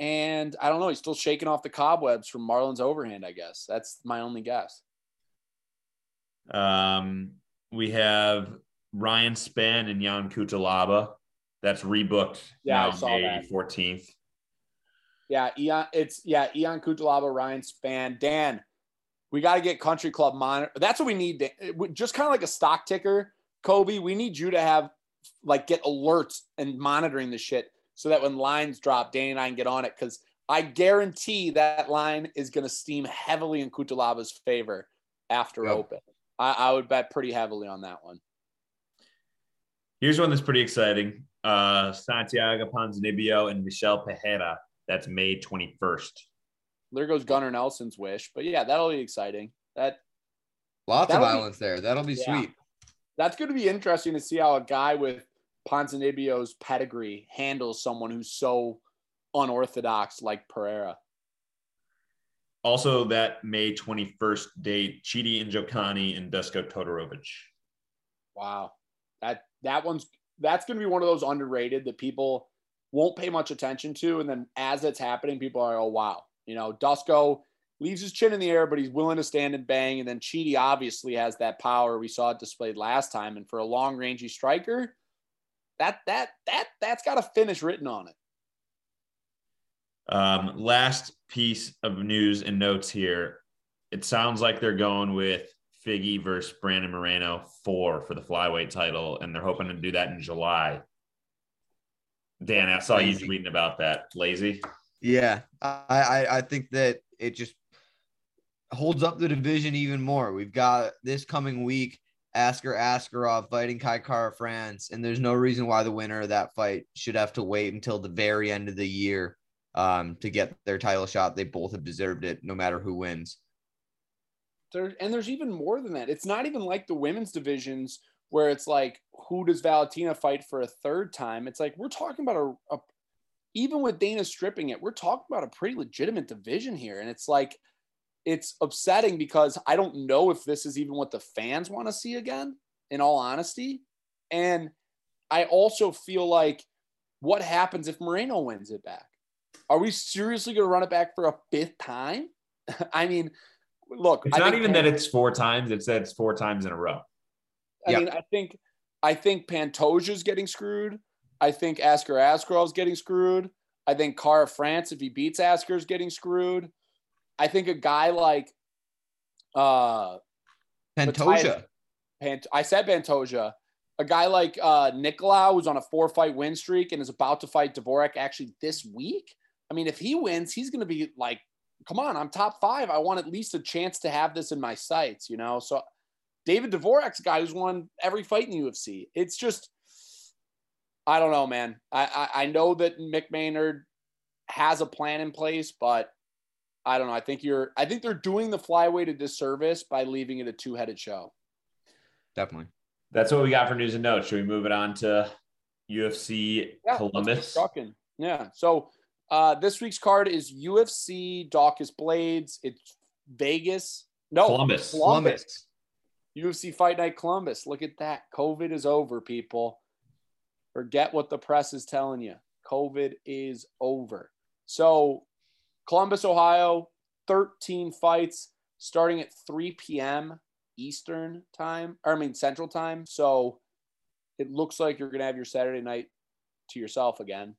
And I don't know. He's still shaking off the cobwebs from Marlon's overhand, I guess. That's my only guess. Um, we have Ryan Spann and Jan Cutelaba. That's rebooked Yeah, I now May. 14th. Yeah, Eon, it's yeah, Eon Cutelaba, Ryan Spann, Dan. We got to get Country Club monitor. That's what we need. Dan. Just kind of like a stock ticker, Kobe. We need you to have like get alerts and monitoring the shit so that when lines drop, Danny and I can get on it because I guarantee that line is going to steam heavily in Cutelaba's favor after Yep. open. I, I would bet pretty heavily on that one. Here's one that's pretty exciting. Uh, Santiago Ponzinibbio and Michel Pereira. That's May 21st. There goes Gunnar Nelson's wish, but yeah, that'll be exciting. That Lots of That'll be- violence there. That'll be Yeah. sweet. that's going to be interesting to see how a guy with Ponzinibbio's pedigree handles someone who's so unorthodox like Pereira. Also, that May 21st date, Chidi Njokuani and Dusko Todorovic. Wow, that that one's that's going to be one of those underrated that people won't pay much attention to, and then as it's happening, people are oh wow, you know, Dusko leaves his chin in the air, but he's willing to stand and bang, and then Chidi obviously has that power we saw it displayed last time, and for a long rangey striker, that that that that's got a finish written on it. Um, last piece of news and notes here. It sounds like they're going with Figgy versus Brandon Moreno four for the flyweight title, and they're hoping to do that in July. Dan, I saw you tweeting about that. Lazy. Yeah, I, I I think that it just holds up the division even more. We've got this coming week Askar Askarov fighting Kai Kara France, and there's no reason why the winner of that fight should have to wait until the very end of the year um, to get their title shot. They both have deserved it, no matter who wins. there and there's even more than that. It's not even like the women's divisions where it's like who does Valentina fight for a third time? It's like we're talking about a, a even with Dana stripping it, we're talking about a pretty legitimate division here, and it's like it's upsetting because I don't know if this is even what the fans want to see again. In all honesty, and I also feel like what happens if Moreno wins it back? Are we seriously going to run it back for a fifth time? I mean, look, It's I not even Pan- that it's four times, it's that it's four times in a row. I Yeah. mean, I think I think Pantoja's getting screwed. I think Askar Askarov's getting screwed. I think Kara France, if he beats Asker, is getting screwed. I think a guy like uh Pantoja. Pant- I said Pantoja. A guy like uh Nicolau, who's on a four fight win streak and is about to fight Dvorak actually this week. I mean, if he wins, he's going to be like, come on, I'm top five. I want at least a chance to have this in my sights, you know? So David Dvorak's a guy who's won every fight in the UFC. It's just, I don't know, man. I, I, I know that Mick Maynard has a plan in place, but I don't know. I think you're, I think they're doing the flyweight a disservice by leaving it a two headed show. Definitely. That's what we got for news and notes. Should we move it on to UFC Yeah, Columbus? Yeah. So uh, this week's card is UFC Daukaus Blaydes. It's Vegas. No, Columbus. Columbus. UFC Fight Night Columbus. Look at that. COVID is over, people. Forget what the press is telling you. COVID is over. So, Columbus, Ohio, 13 fights starting at 3 p.m. Eastern time, or I mean Central time. So, it looks like you're going to have your Saturday night to yourself again.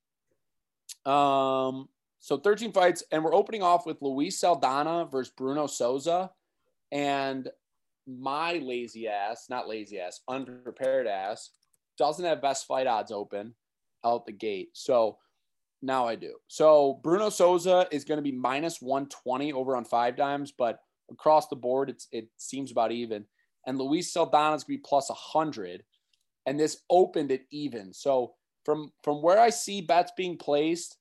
Um, so 13 fights, and we're opening off with Luis Saldana versus Bruno Souza. And my lazy ass, not lazy ass, unprepared ass, doesn't have best fight odds open out the gate. So now I do. So Bruno Souza is going to be minus 120 over on five dimes, but across the board, it's it seems about even. And Luis Saldana is going to be plus 100. And this opened at even. So from from where I see bets being placed,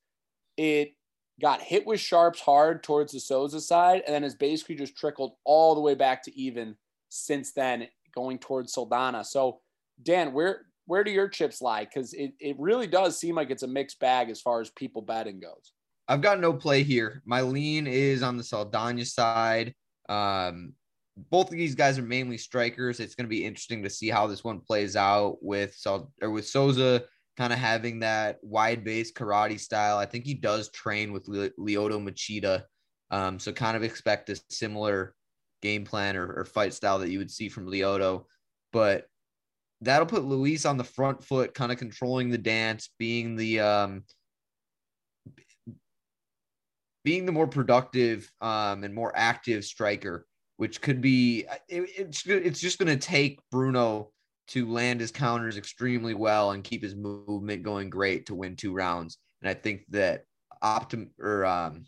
it got hit with sharps hard towards the Souza side, and then has basically just trickled all the way back to even since then, going towards Saldana. So, Dan, where where do your chips lie? Because it, it really does seem like it's a mixed bag as far as people betting goes. I've got no play here. My lean is on the Saldana side. Um, both of these guys are mainly strikers. It's going to be interesting to see how this one plays out with so or with Souza kind of having that wide base karate style. I think he does train with Le- Lyoto Machida. Um, so kind of expect a similar game plan or, or fight style that you would see from Lyoto. But that'll put Luis on the front foot, kind of controlling the dance, being the um, being the more productive um, and more active striker, which could be it, it's it's just going to take Bruno to land his counters extremely well and keep his movement going great to win two rounds. And I think that optim or um,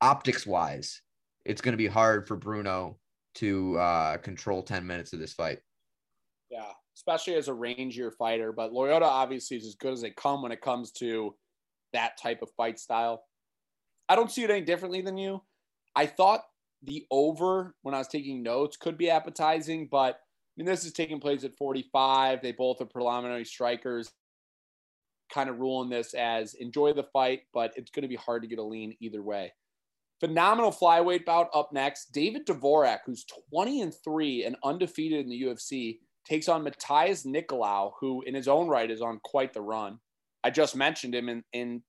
optics wise, it's going to be hard for Bruno to uh, control 10 minutes of this fight. Yeah, especially as a rangier fighter. But Lyoto obviously is as good as they come when it comes to that type of fight style. I don't see it any differently than you. I thought the over when I was taking notes could be appetizing, but mean, this is taking place at 45. They both are preliminary strikers. Kind of ruling this as enjoy the fight, but it's going to be hard to get a lean either way. Phenomenal flyweight bout up next. David Dvorak, who's 20 and 3 and undefeated in the UFC, takes on Matheus Nicolau, who in his own right is on quite the run. I just mentioned him in, in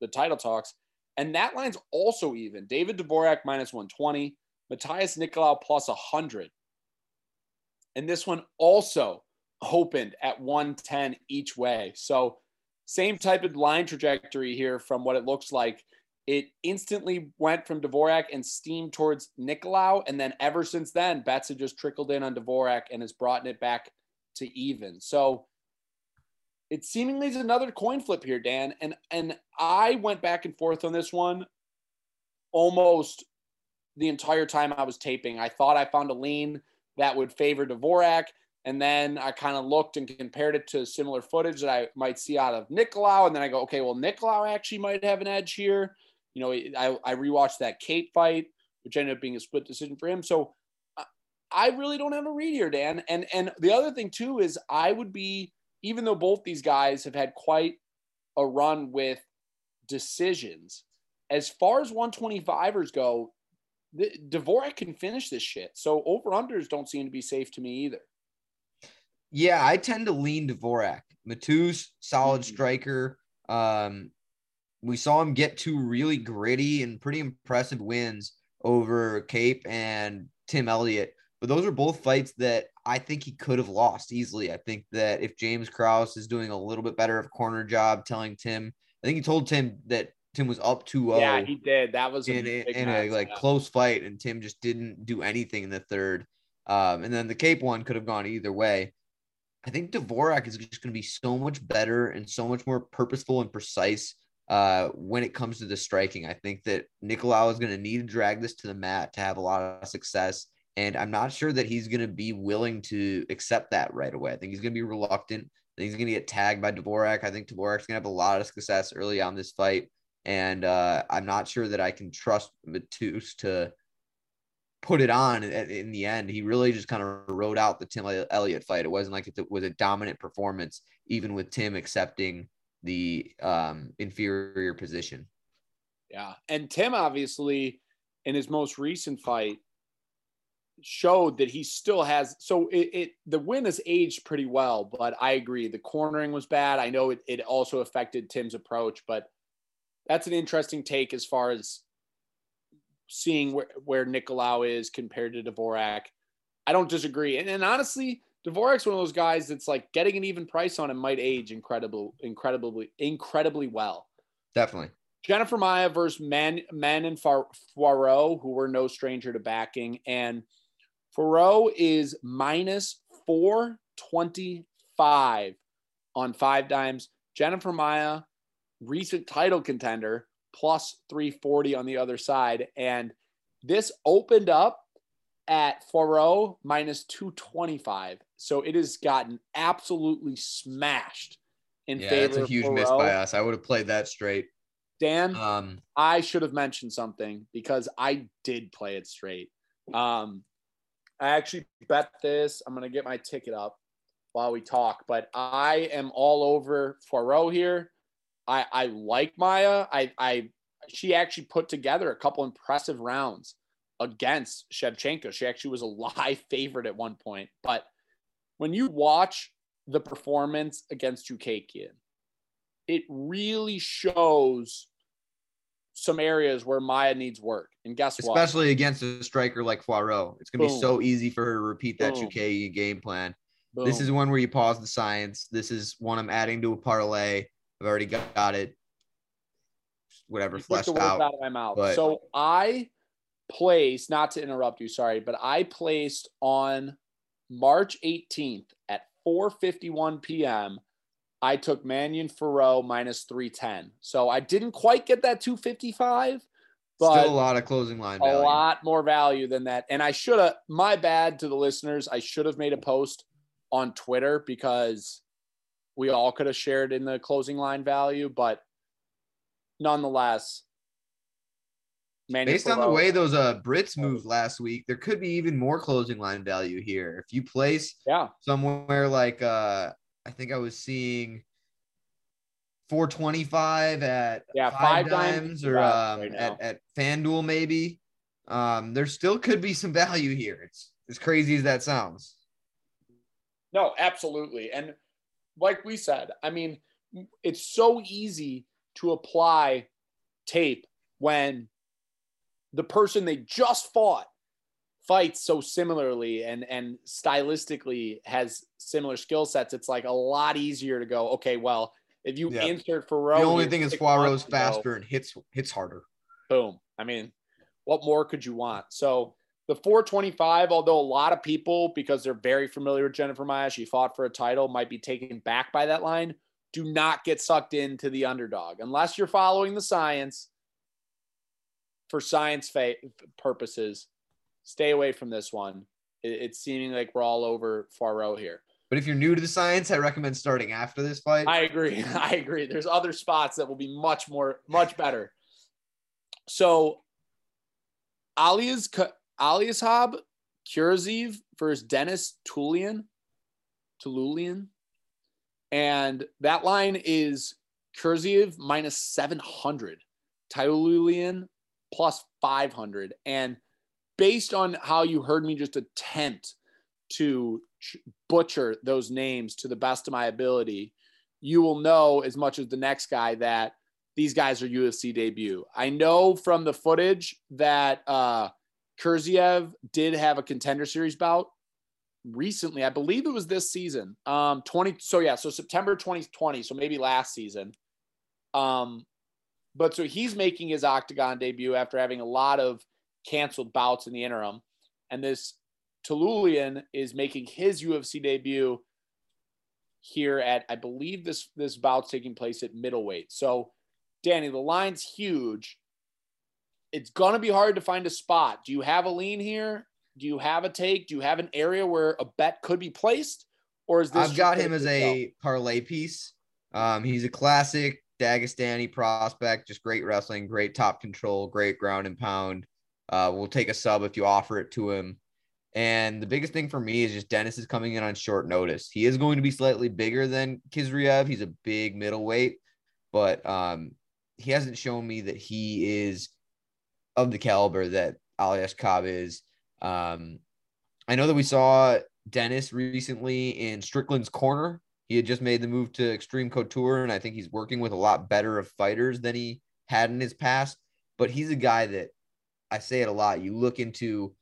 the title talks. And that line's also even. David Dvorak minus 120, Matheus Nicolau plus 100. And this one also opened at 110 each way. So, same type of line trajectory here from what it looks like. It instantly went from Dvorak and steamed towards Nicolau. And then ever since then, bets have just trickled in on Dvorak and has brought it back to even. So, it seemingly is another coin flip here, Dan. And and I went back and forth on this one almost the entire time I was taping. I thought I found a lean that would favor Dvorak. And then I kind of looked and compared it to similar footage that I might see out of Nicolau. And then I go, okay, well, Nicolau actually might have an edge here. You know, I, I rewatched that Kape fight, which ended up being a split decision for him. So uh, I really don't have a read here, Dan. And and the other thing too is I would be, even though both these guys have had quite a run with decisions, as far as 125ers go, the, Dvorak can finish this shit. So over unders don't seem to be safe to me either. Yeah, I tend to lean Dvorak. Matus, solid mm-hmm. striker. Um, we saw him get two really gritty and pretty impressive wins over Kape and Tim Elliott. But those are both fights that I think he could have lost easily. I think that if James Krause is doing a little bit better of a corner job telling Tim, I think he told Tim that Tim was up 2-0. Yeah, he did. That was in, a, in a like close fight, and Tim just didn't do anything in the third. Um, and then the Kape one could have gone either way. I think Dvorak is just going to be so much better and so much more purposeful and precise uh, when it comes to the striking. I think that Nicolau is going to need to drag this to the mat to have a lot of success. And I'm not sure that he's going to be willing to accept that right away. I think he's going to be reluctant. I think he's going to get tagged by Dvorak. I think Dvorak's going to have a lot of success early on this fight and uh, I'm not sure that I can trust Matus to put it on in the end. He really just kind of rode out the Tim Elliott fight. It wasn't like it was a dominant performance, even with Tim accepting the um, inferior position. Yeah, and Tim obviously in his most recent fight showed that he still has so it, it, the win has aged pretty well but i agree the cornering was bad i know it, it also affected tim's approach but that's an interesting take as far as seeing where, where Nicolau is compared to Dvorak. I don't disagree. And, and honestly, Dvorak's one of those guys that's like getting an even price on him might age incredible, incredibly, incredibly well. Definitely. Jennifer Maia versus Man, Manon Fiorot, who were no stranger to backing. And Fiorot is minus 425 on five dimes. Jennifer Maia recent title contender, plus 340 on the other side. And this opened up at Fiorot minus 225. So it has gotten absolutely smashed in yeah, favor. That's a huge miss by us. I would have played that straight. Dan, um, I should have mentioned something because I did play it straight. Um, I actually bet this. I'm going to get my ticket up while we talk, but I am all over Fiorot here. I, I like Maia. I, I she actually put together a couple impressive rounds against Shevchenko. She actually was a live favorite at one point. But when you watch the performance against Chookagian, it really shows some areas where Maia needs work. And guess what? Especially against a striker like Poirot. It's gonna be so easy for her to repeat that Boom. Chukei game plan. This is one where you pause the science. This is one I'm adding to a parlay. I've already got, got it. Whatever You fleshed out. out of my mouth. but- So I placed, not to interrupt you, sorry, but I placed on March 18th at 4:51 p.m. I took Mannion Farrow minus 310. So I didn't quite get that 255, but Still a lot of closing line a lot more value than that. And I should have, my bad to the listeners, I should have made a post on Twitter because we all could have shared in the closing line value, but nonetheless, Manny Based on the way those uh Brits moved last week, there could be even more closing line value here. If you place yeah, somewhere like uh I think I was seeing 425 at Yeah, five, five dimes dimes or um right at, at FanDuel maybe. Um there still could be some value here. It's as crazy as that sounds. no, absolutely. And like we said, I mean, it's so easy to apply tape when the person they just fought fights so similarly and and stylistically has similar skill sets it's like a lot easier to go okay well if you Yeah. insert Ferro the only thing is Poirot's faster and hits hits harder. boom i mean what more could you want so the 425 although a lot of people because they're very familiar with jennifer maia she fought for a title might be taken back by that line do not get sucked into the underdog unless you're following the science for science fa- purposes stay away from this one it, it's seeming like we're all over Faro here But if you're new to the science, I recommend starting after this fight. I agree. I agree. There's other spots that will be much more, much better. So, Alias Alias Hob Kurziv versus Dennis Tulian, Tululian, and that line is Kurziv minus seven hundred, Tululian plus five hundred, and based on how you heard me just attempt to ch- butcher those names to the best of my ability, you will know as much as the next guy that these guys are UFC debut. I know from the footage that uh, Kurziev did have a contender series bout recently. I believe it was this season. Um, 20. So yeah, so September 2020. So maybe last season. Um, but so he's making his octagon debut after having a lot of canceled bouts in the interim, and this Tululian is making his UFC debut here at I believe this this bout's taking place at middleweight. So, Danny, the line's huge. It's gonna be hard to find a spot. Do you have a lean here? Do you have a take? Do you have an area where a bet could be placed, or is this? I've got him as a parlay piece. Um, he's a classic Dagestani prospect, just great wrestling, great top control, great ground and pound. Uh, we'll take a sub if you offer it to him. And the biggest thing for me is just Dennis is coming in on short notice. He is going to be slightly bigger than Kizriev. He's a big middleweight, but um, he hasn't shown me that he is of the caliber that Alias Cobb is. Um, I know that we saw Dennis recently in Strickland's corner. He had just made the move to Extreme Couture, and I think he's working with a lot better of fighters than he had in his past. But he's a guy that I say it a lot. You look into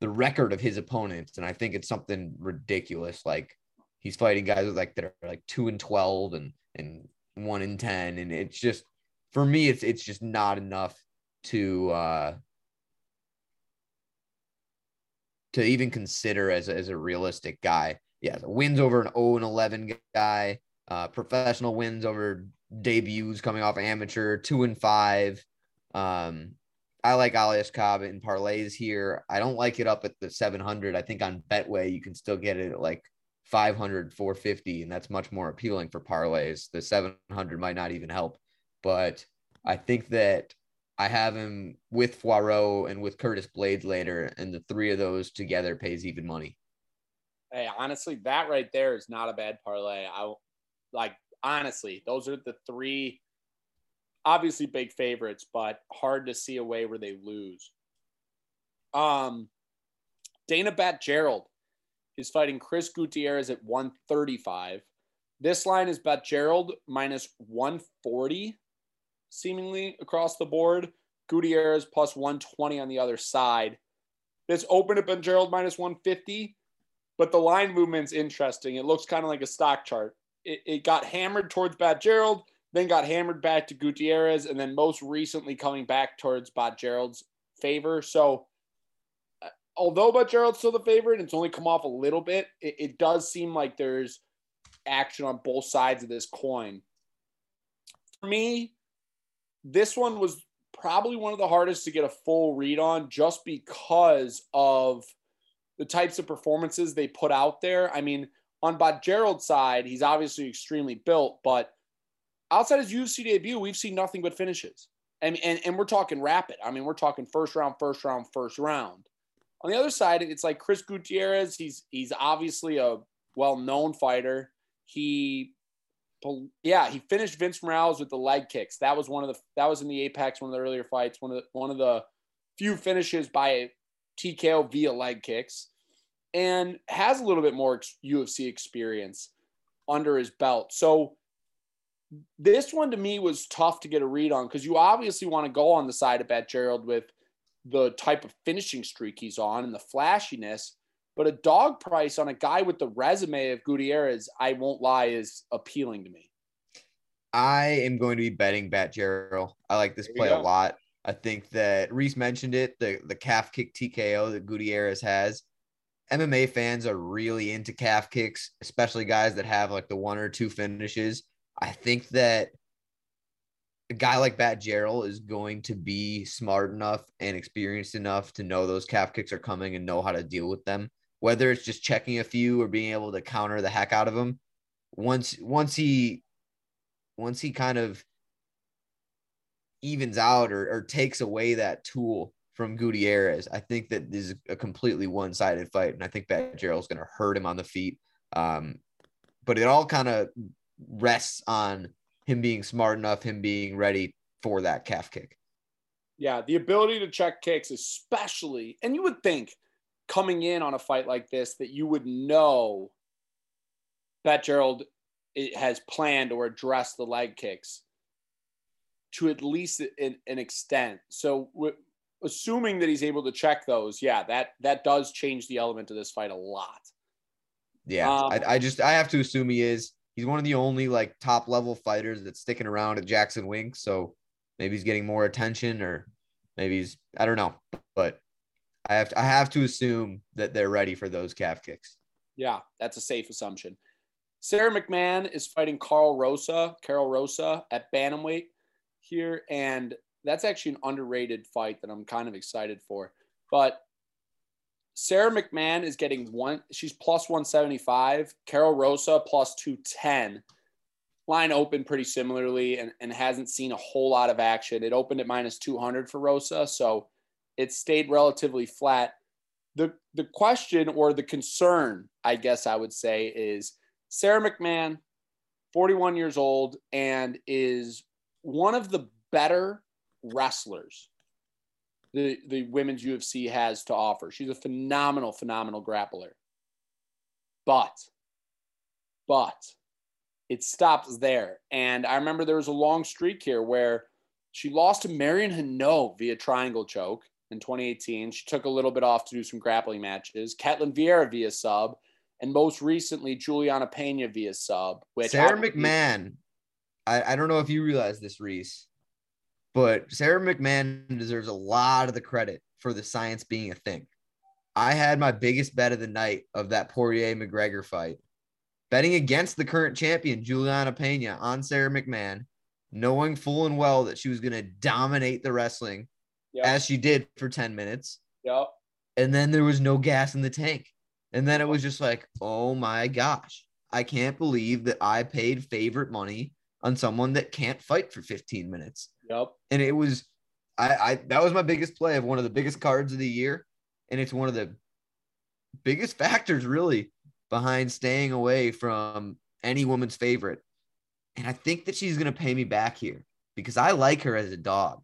the record of his opponents, and I think it's something ridiculous. Like he's fighting guys with like that are like two and twelve and and one and ten, and it's just for me, it's it's just not enough to uh to even consider as a, as a realistic guy. Yeah, wins over an 0 and 11 guy, uh, professional wins over debuts coming off amateur, two and five. Um, I like Alias Cobb in parlays here. I don't like it up at the 700. I think on Betway, you can still get it at like 500, 450, and that's much more appealing for parlays. The 700 might not even help, but I think that I have him with Fiorot and with Curtis Blaydes later, and the three of those together pays even money. Hey, honestly, that right there is not a bad parlay. I like honestly, those are the three obviously big favorites, but hard to see a way where they lose. Um, Dana Batgerel is fighting Chris Gutierrez at 135. This line is Batgerel minus 140, seemingly across the board. Gutierrez plus 120 on the other side. This opened up at Gerald minus 150, but the line movement's interesting. It looks kind of like a stock chart. It, it got hammered towards Batgerel, then got hammered back to Gutierrez, and then most recently coming back towards Batgerel's favor. So, uh, although Batgerel's still the favorite, it's only come off a little bit. It, it does seem like there's action on both sides of this coin. For me, this one was probably one of the hardest to get a full read on just because of the types of performances they put out there. I mean, on Gerald's side, he's obviously extremely built, but outside his UFC debut, we've seen nothing but finishes. And, and, and we're talking rapid. I mean, we're talking first round, first round, first round. On the other side, it's like Chris Gutierrez. He's he's obviously a well-known fighter. He yeah, he finished Vince Morales with the leg kicks. That was one of the that was in the Apex, one of the earlier fights, one of the one of the few finishes by TKO via leg kicks, and has a little bit more UFC experience under his belt. So this one to me was tough to get a read on because you obviously want to go on the side of Batgerel with the type of finishing streak he's on and the flashiness. But a dog price on a guy with the resume of Gutierrez, I won't lie, is appealing to me. I am going to be betting Batgerel. I like this play a lot. I think that Reese mentioned it, the, the calf kick TKO that Gutierrez has. MMA fans are really into calf kicks, especially guys that have like the one or two finishes. I think that a guy like Batgerel is going to be smart enough and experienced enough to know those calf kicks are coming and know how to deal with them whether it's just checking a few or being able to counter the heck out of him. Once once he once he kind of evens out or, or takes away that tool from Gutierrez, I think that this is a completely one-sided fight, and I think Batgerel's going to hurt him on the feet. Um, but it all kind of rests on him being smart enough, him being ready for that calf kick. Yeah, the ability to check kicks, especially, and you would think – coming in on a fight like this that you would know that Gerald has planned or addressed the leg kicks to at least an, an extent. So, w- assuming that he's able to check those, yeah, that that does change the element of this fight a lot. Yeah, um, I, I just I have to assume he is. He's one of the only like top level fighters that's sticking around at Jackson Wink. So maybe he's getting more attention, or maybe he's I don't know, but I have to, I have to assume that they're ready for those calf kicks. Yeah, that's a safe assumption. Sara McMann is fighting Karol Rosa, Karol Rosa at bantamweight here, and that's actually an underrated fight that I'm kind of excited for. But Sara McMann is getting one. She's plus 175. Karol Rosa plus 210. Line open pretty similarly and, and hasn't seen a whole lot of action. It opened at minus 200 for Rosa. So it stayed relatively flat. The the question or the concern, I guess I would say, is Sara McMann, 41 years old, and is one of the better wrestlers the, the women's UFC has to offer. She's a phenomenal, phenomenal grappler. But, but it stops there. And I remember there was a long streak here where she lost to Marion Reneau via triangle choke in 2018. She took a little bit off to do some grappling matches. Ketlen Vieira via sub, and most recently Juliana Pena via sub. Which Sara McMann, I, I don't know if you realize this, Reese, but Sara McMann deserves a lot of the credit for the science being a thing. I had my biggest bet of the night of that Poirier McGregor fight, betting against the current champion Juliana Pena on Sara McMann, knowing full and well that she was going to dominate the wrestling yep. as she did for 10 minutes. Yep. And then there was no gas in the tank. And then it was just like, oh my gosh, I can't believe that I paid favorite money on someone that can't fight for 15 minutes. Yep. And it was, I, I, that was my biggest play of one of the biggest cards of the year. And it's one of the biggest factors, really, behind staying away from any woman's favorite. And I think that she's going to pay me back here because I like her as a dog.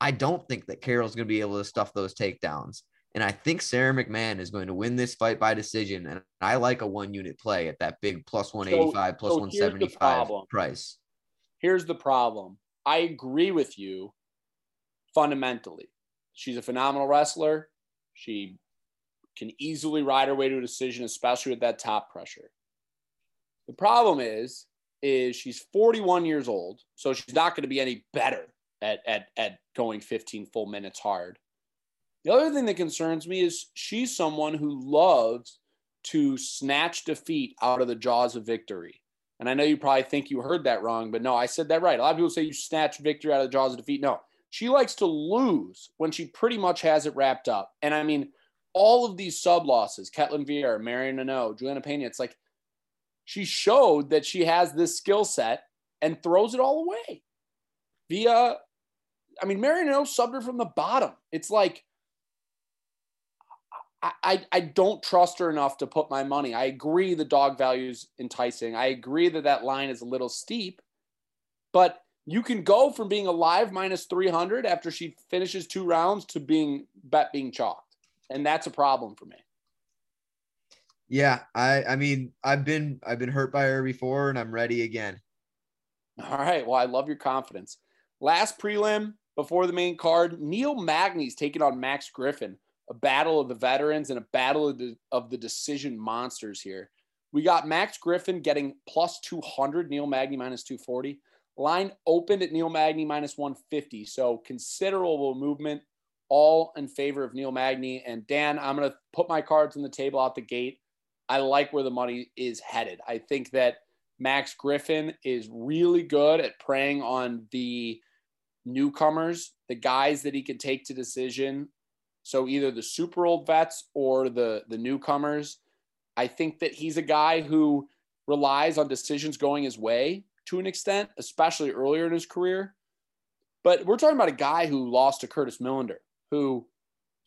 I don't think that Karol's going to be able to stuff those takedowns. And I think Sara McMann is going to win this fight by decision. And I like a one unit play at that big plus 185, plus so here's the 175 problem. price. Here's the problem. I agree with you fundamentally. She's a phenomenal wrestler. She can easily ride her way to a decision, especially with that top pressure. The problem is, is she's 41 years old, so she's not going to be any better at, at, at going 15 full minutes hard. The other thing that concerns me is she's someone who loves to snatch defeat out of the jaws of victory. And I know you probably think you heard that wrong, but no, I said that right. A lot of people say you snatch victory out of the jaws of defeat. No, she likes to lose when she pretty much has it wrapped up. And I mean, all of these sub losses, Ketlen Vieira, Marion Nadeau, Julianna Peña, it's like she showed that she has this skill set and throws it all away via, I mean, Nadeau subbed her from the bottom. It's like, I, I, I don't trust her enough to put my money. I agree the dog value is enticing. I agree that that line is a little steep, but you can go from being alive minus 300 after she finishes two rounds to being bet being chalked. And that's a problem for me. Yeah, I I mean I've been I've been hurt by her before and I'm ready again. All right. Well, I love your confidence. Last prelim before the main card, Neil Magny's taking on Max Griffin, a battle of the veterans and a battle of the, of the decision monsters here. We got Max Griffin getting plus 200, Neil Magny minus 240. Line opened at Neil Magny minus 150. So considerable movement, all in favor of Neil Magny. And Dan, I'm going to put my cards on the table out the gate. I like where the money is headed. I think that Max Griffin is really good at preying on the newcomers, the guys that he can take to decision. So either the super old vets or the the newcomers. I think that he's a guy who relies on decisions going his way to an extent, especially earlier in his career. But we're talking about a guy who lost to Curtis Millender, who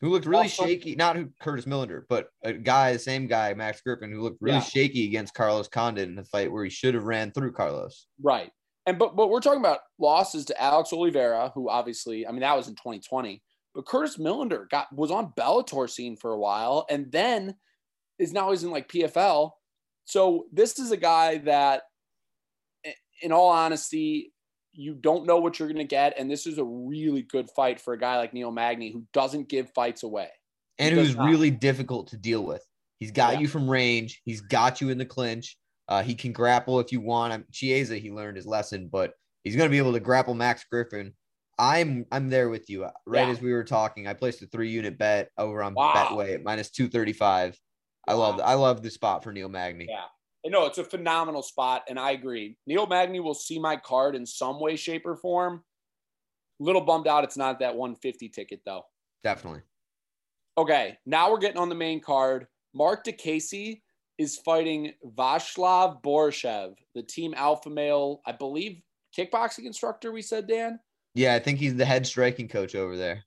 Who looked really Also- shaky, not who Curtis Millender, but a guy, the same guy, Max Griffin, who looked really Yeah. shaky against Carlos Condit in a fight where he should have ran through Carlos. Right. And but but we're talking about losses to Alex Oliveira, who obviously, I mean, that was in 2020. But Curtis Millender got was on Bellator scene for a while, and then is now he's in like PFL. So this is a guy that, in all honesty, you don't know what you're going to get, and this is a really good fight for a guy like Neil Magny who doesn't give fights away. and who's not. really difficult to deal with. He's got Yeah. you from range. He's got you in the clinch. Uh, he can grapple if you want. I'm, Chiesa, he learned his lesson, but he's going to be able to grapple Max Griffin. I'm I'm there with you. Right Yeah. as we were talking, I placed a three unit bet over on Wow. Betway at minus two thirty five. I love I love the spot for Neil Magny. Yeah. No, it's a phenomenal spot, and I agree. Neil Magny will see my card in some way, shape, or form. Little bummed out it's not that 150 ticket though. Definitely. Okay, now we're getting on the main card. Marc Diakiese is fighting Vaslav Borshchev, the team alpha male, I believe, kickboxing instructor. We said Dan. Yeah, I think he's the head striking coach over there.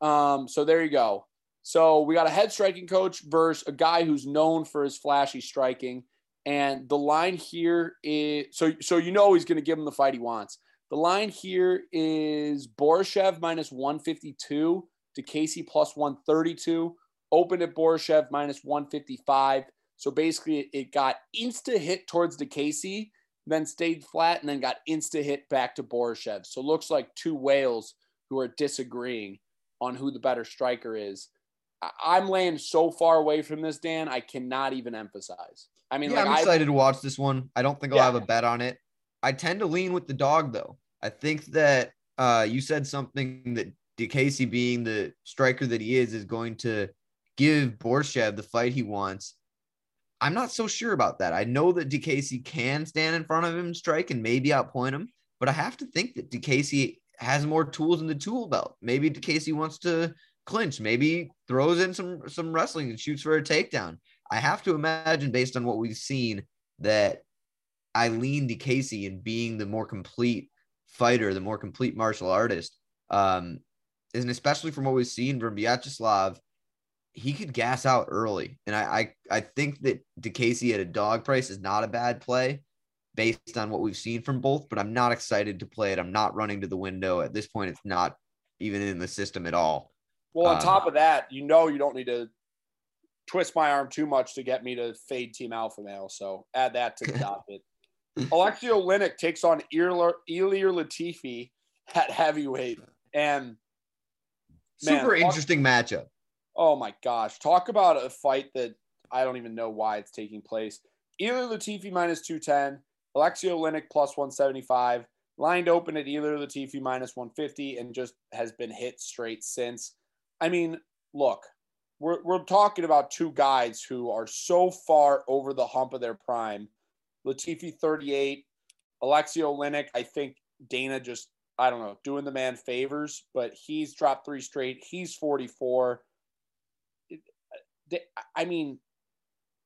Um, so there you go. So we got a head striking coach versus a guy who's known for his flashy striking. And the line here is so so you know he's going to give him the fight he wants. The line here is Borshchev minus 152 to Casey plus 132. Open at Borshchev minus 155. So basically, it- got insta hit towards the Casey, then stayed flat, and then got insta hit back to Borshchev. So it looks like two whales who are disagreeing on who the better striker is. I- I'm laying so far away from this, Dan. I cannot even emphasize. I mean, yeah, like I'm excited to watch this one. I don't think I'll Yeah. have a bet on it. I tend to lean with the dog though. I think that uh, you said something that Diakiese, being the striker that he is, is going to give Borshchev the fight he wants. I'm not so sure about that. I know that Diakiese can stand in front of him, strike, and maybe outpoint him, but I have to think that Diakiese has more tools in the tool belt. Maybe Diakiese wants to clinch. Maybe throws in some some wrestling and shoots for a takedown. I have to imagine, based on what we've seen, that Eileen Diakiese in being the more complete fighter, the more complete martial artist, um, and especially from what we've seen from Vyacheslav, he could gas out early. And I, I, I think that Diakiese at a dog price is not a bad play based on what we've seen from both, but I'm not excited to play it. I'm not running to the window. At this point, it's not even in the system at all. Well, on Um, top of that, you know you don't need to twist my arm too much to get me to fade Team Alpha Male. So add that to the docket. Alexei Oleinik takes on Ilir, Latifi at heavyweight. And man, Super interesting matchup. Oh my gosh. Talk about a fight that I don't even know why it's taking place. Ilir Latifi minus 210, Alexei Oleinik plus 175, lined open at Ilir Latifi minus 150, and just has been hit straight since. I mean, look, we're, we're talking about two guys who are so far over the hump of their prime. Latifi 38, Alexei Oleinik, I think Dana just, I don't know, doing the man favors, but he's dropped three straight. He's 44 they- I mean,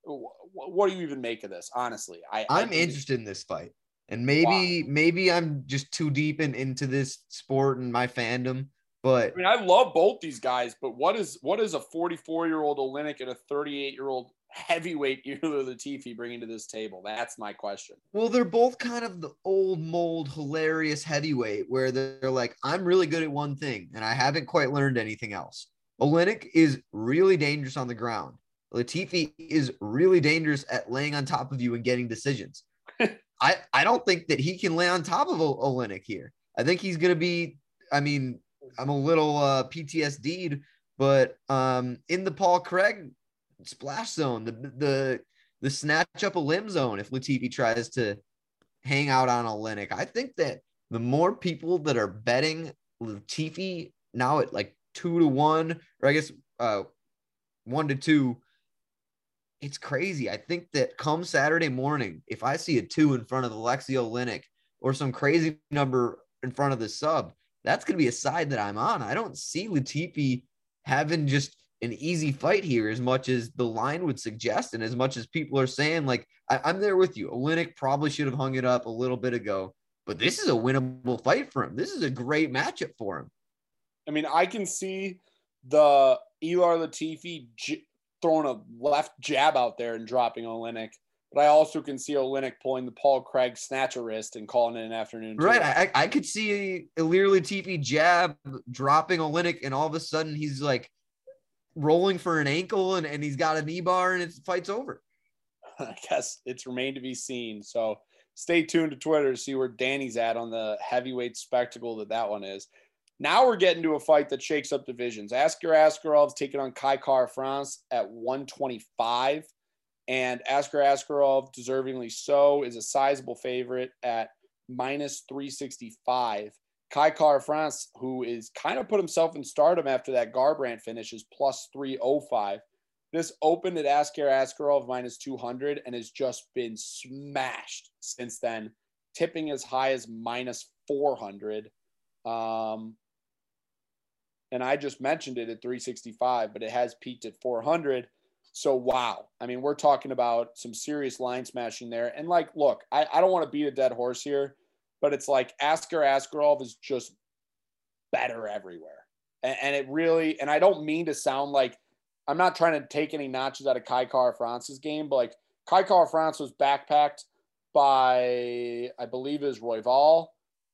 wh- what do you even make of this? Honestly, I I I'm think- interested in this fight. And maybe maybe I'm just too deep in, into this sport and my fandom, but I mean, I love both these guys, but what is what is a 44 year old Oleinik and a 38 year old heavyweight Ilir Latifi bringing to this table? That's my question. well, they're both kind of the old mold, hilarious heavyweight where they're like, I'm really good at one thing and I haven't quite learned anything else. Oleinik is really dangerous on the ground. Latifi is really dangerous at laying on top of you and getting decisions. I, I don't think that he can lay on top of O- Oleinik here. I think he's going to be, I mean, I'm a little uh, PTSD'd, but um, in the Paul Craig splash zone, the, the, the snatch up a limb zone, if Latifi tries to hang out on Oleinik, I think that the more people that are betting Latifi now at like two to one, or I guess uh, one to two, it's crazy. I think that come Saturday morning, if I see a two in front of Alexei Oleinik or some crazy number in front of the sub, that's going to be a side that I'm on. I don't see Latifi having just an easy fight here as much as the line would suggest, and as much as people are saying, like, I, am there with you. Oleinik probably should have hung it up a little bit ago, but this is a winnable fight for him. This is a great matchup for him. I mean, I can see the Ilir Latifi j- throwing a left jab out there and dropping Oleinik, but I also can see Oleinik pulling the Paul Craig snatch a wrist and calling it an afternoon. too. Right. I, I could see Ilir Latifi jab dropping Oleinik, and all of a sudden he's like rolling for an ankle and, and he's got a knee bar and it's fight's over. I guess it's remained to be seen. So stay tuned to Twitter to see where Danny's at on the heavyweight spectacle that that one is. Now we're getting to a fight that shakes up divisions. Askar Askarov's taking on Kai Kara France at 125. And Askar Askarov, deservingly so, is a sizable favorite at minus 365. Kai Kara France, who is kind of put himself in stardom after that Garbrandt finish, is plus 305. This opened at Askar Askarov minus 200 and has just been smashed since then, tipping as high as minus 400. Um, and I just mentioned it at 365, but it has peaked at 400. So, wow. I mean, we're talking about some serious line smashing there. And, like, look, I, I don't want to beat a dead horse here, but it's like Askar Askarov is just better everywhere. And, and it really, and I don't mean to sound like I'm not trying to take any notches out of Kai Kara France's game, but like Kai Kara France was backpacked by, I believe, is Royval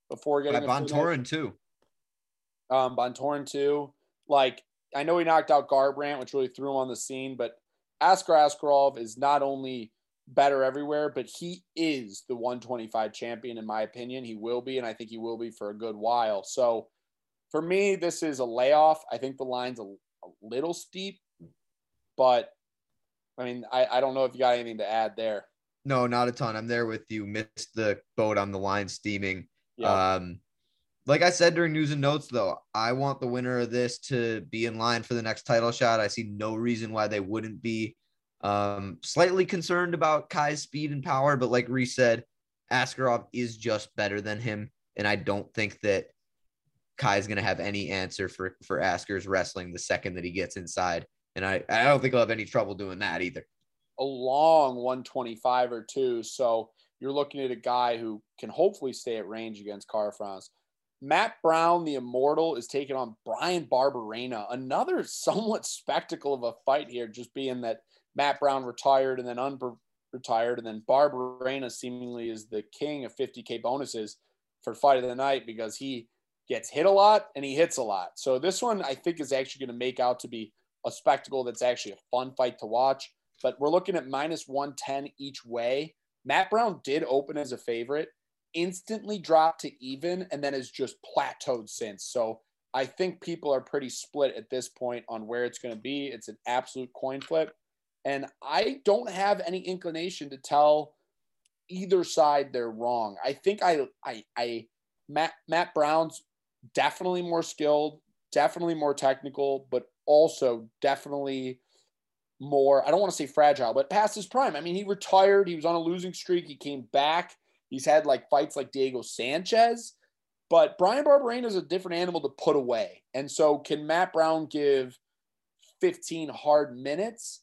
before getting by. Bontorin too. Um, Bontorin too. Like I know he knocked out Garbrandt, which really threw him on the scene, but Askar Askarov is not only better everywhere, but he is the 125 champion in my opinion. He will be, and I think he will be for a good while. So for me, this is a layoff. I think the line's a, a little steep, but I mean, I, I don't know if you got anything to add there. No, not a ton. I'm there with you. Missed the boat on the line steaming. Yeah. Um, like I said during news and notes, though, I want the winner of this to be in line for the next title shot. I see no reason why they wouldn't be. Um, slightly concerned about Kai's speed and power, but like Reese said, Askarov is just better than him, and I don't think that Kai's gonna have any answer for for Askar's wrestling the second that he gets inside, and I I don't think he'll have any trouble doing that either. a long 125 or two. So you're looking at a guy who can hopefully stay at range against Kara France. Matt Brown, the immortal, is taking on Bryan Barberena. Another somewhat spectacle of a fight here, just being that Matt Brown retired and then unretired, and then Barberena seemingly is the king of 50K bonuses for fight of the night because he gets hit a lot and he hits a lot. So this one I think is actually going to make out to be a spectacle that's actually a fun fight to watch. But we're looking at minus 110 each way. Matt Brown did open as a favorite, instantly dropped to even, and then has just plateaued since. So I think people are pretty split at this point on where it's going to be. It's an absolute coin flip. And I don't have any inclination to tell either side they're wrong. I think I I I Matt Matt Brown's definitely more skilled, definitely more technical, but also definitely more, I don't want to say fragile, but past his prime. I mean, he retired, he was on a losing streak, he came back. He's had like fights like Diego Sanchez, but Bryan Barberena is a different animal to put away. And so, can Matt Brown give 15 hard minutes?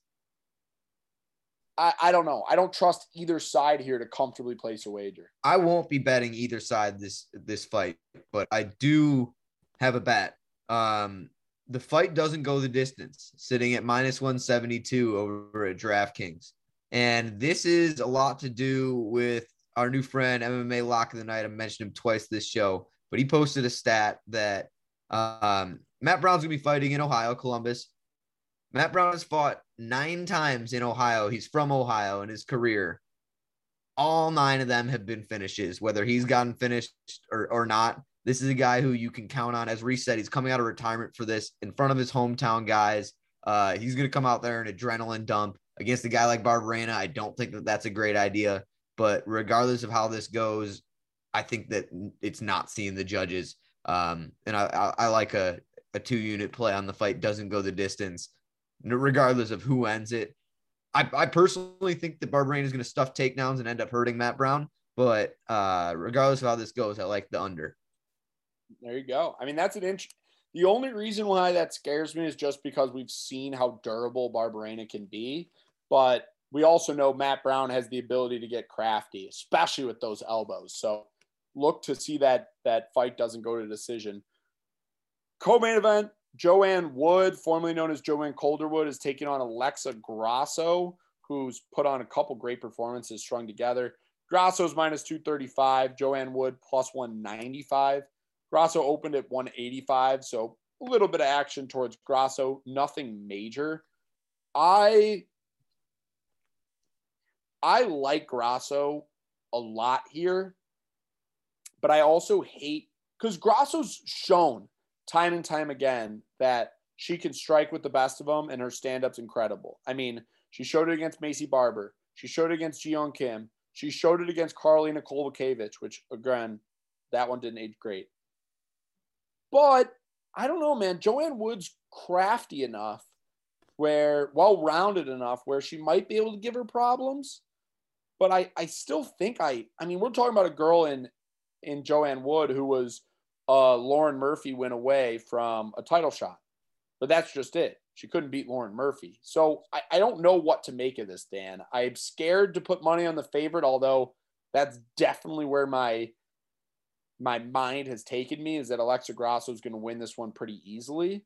I, I don't know. I don't trust either side here to comfortably place a wager. I won't be betting either side this this fight, but I do have a bet. Um, the fight doesn't go the distance, sitting at minus 172 over at DraftKings. And this is a lot to do with our new friend, MMA Lock of the Night. I mentioned him twice this show, but he posted a stat that um, Matt Brown's to be fighting in Ohio, Columbus. Matt Brown has fought nine times in Ohio. He's from Ohio in his career. All nine of them have been finishes, whether he's gotten finished or, or not. This is a guy who you can count on. As Reese said, he's coming out of retirement for this in front of his hometown guys. Uh, he's going to come out there and adrenaline dump against a guy like Barberena. I don't think that that's a great idea. But regardless of how this goes, I think that it's not seeing the judges. Um, and I, I, I like a, a two unit play on the fight doesn't go the distance, regardless of who ends it. I, I personally think that Barberena is going to stuff takedowns and end up hurting Matt Brown. But uh, regardless of how this goes, I like the under. There you go. I mean, that's an inch. The only reason why that scares me is just because we've seen how durable Barberena can be. But we also know Matt Brown has the ability to get crafty, especially with those elbows. So look to see that that fight doesn't go to decision. Co-main event: Joanne Wood, formerly known as Joanne Calderwood, is taking on Alexa Grasso, who's put on a couple great performances strung together. Grasso's minus 235, Joanne Wood plus 195. Grasso opened at 185, so a little bit of action towards Grasso, nothing major. I I like Grasso a lot here, but I also hate because Grasso's shown time and time again that she can strike with the best of them, and her stand up's incredible. I mean, she showed it against Maycee Barber, she showed it against Ji Kim, she showed it against Karolina Kowalkiewicz, which again, that one didn't age great. But I don't know, man. Joanne Wood's crafty enough where well rounded enough where she might be able to give her problems. But I, I still think I I mean we're talking about a girl in in Joanne Wood who was uh Lauren Murphy went away from a title shot. But that's just it. She couldn't beat Lauren Murphy. So I, I don't know what to make of this, Dan. I'm scared to put money on the favorite, although that's definitely where my my mind has taken me is that Alexa Grasso is going to win this one pretty easily.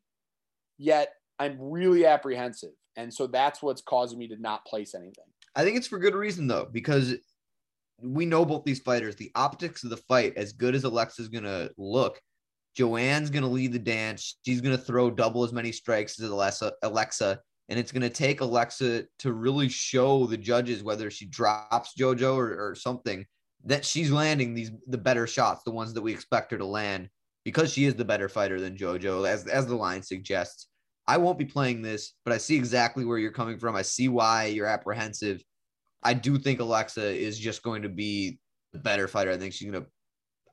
Yet I'm really apprehensive. And so that's what's causing me to not place anything. I think it's for good reason though, because we know both these fighters, the optics of the fight, as good as Alexa's to look, Joanne's to lead the dance. She's to throw double as many strikes as Alexa, Alexa. And it's to take Alexa to really show the judges whether she drops JoJo or, or something that she's landing these the better shots, the ones that we expect her to land, because she is the better fighter than JoJo, as as the line suggests. I won't be playing this, but I see exactly where you're coming from. I see why you're apprehensive. I do think Alexa is just going to be the better fighter. I think she's going to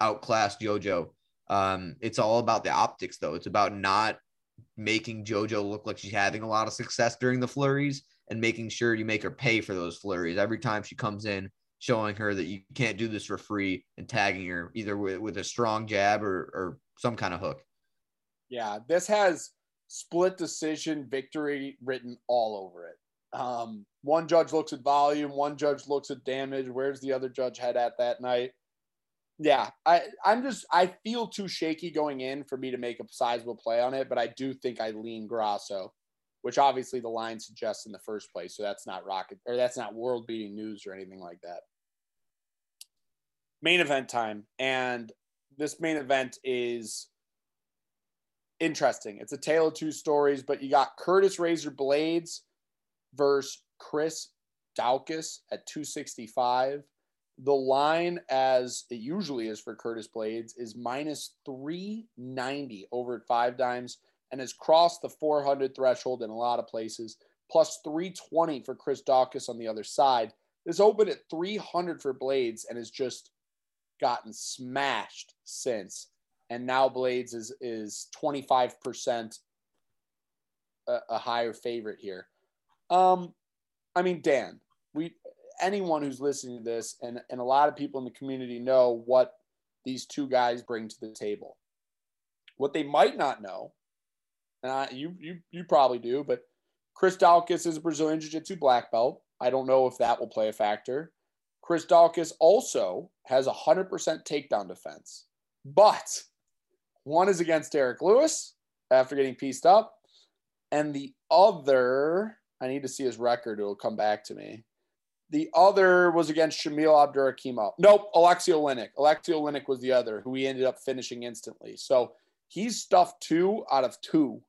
outclass JoJo. Um, it's all about the optics, though. It's about not making JoJo look like she's having a lot of success during the flurries and making sure you make her pay for those flurries every time she comes in showing her that you can't do this for free and tagging her either with, with a strong jab or, or some kind of hook. Yeah, this has split decision victory written all over it. Um, one judge looks at volume, one judge looks at damage. Where's the other judge head at that night? Yeah, I, I'm just I feel too shaky going in for me to make a sizable play on it, but I do think I lean Grasso, which obviously the line suggests in the first place. So that's not rocket or that's not world beating news or anything like that main event time. And this main event is interesting. It's a tale of two stories, but you got Curtis Razor Blaydes versus Chris Daukaus at 265. The line, as it usually is for Curtis Blaydes, is minus 390 over at five dimes and has crossed the 400 threshold in a lot of places, plus 320 for Chris Daukaus on the other side. This opened at 300 for Blaydes and has just gotten smashed since. And now Blaydes is is 25% a, higher favorite here. Um, I mean, Dan, we anyone who's listening to this and, and a lot of people in the community know what these two guys bring to the table. What they might not know, and I, you you you probably do, but Chris Daukaus is a Brazilian Jiu-Jitsu black belt. I don't know if that will play a factor. Chris Daukaus also has a 100% takedown defense, but one is against Derek Lewis after getting pieced up, and the other, I need to see his record. It will come back to me. The other was against Shamil Abdurakhimov. Nope, Alexei Oleinik. Alexei Oleinik was the other, who he ended up finishing instantly. So he's stuffed two out of two.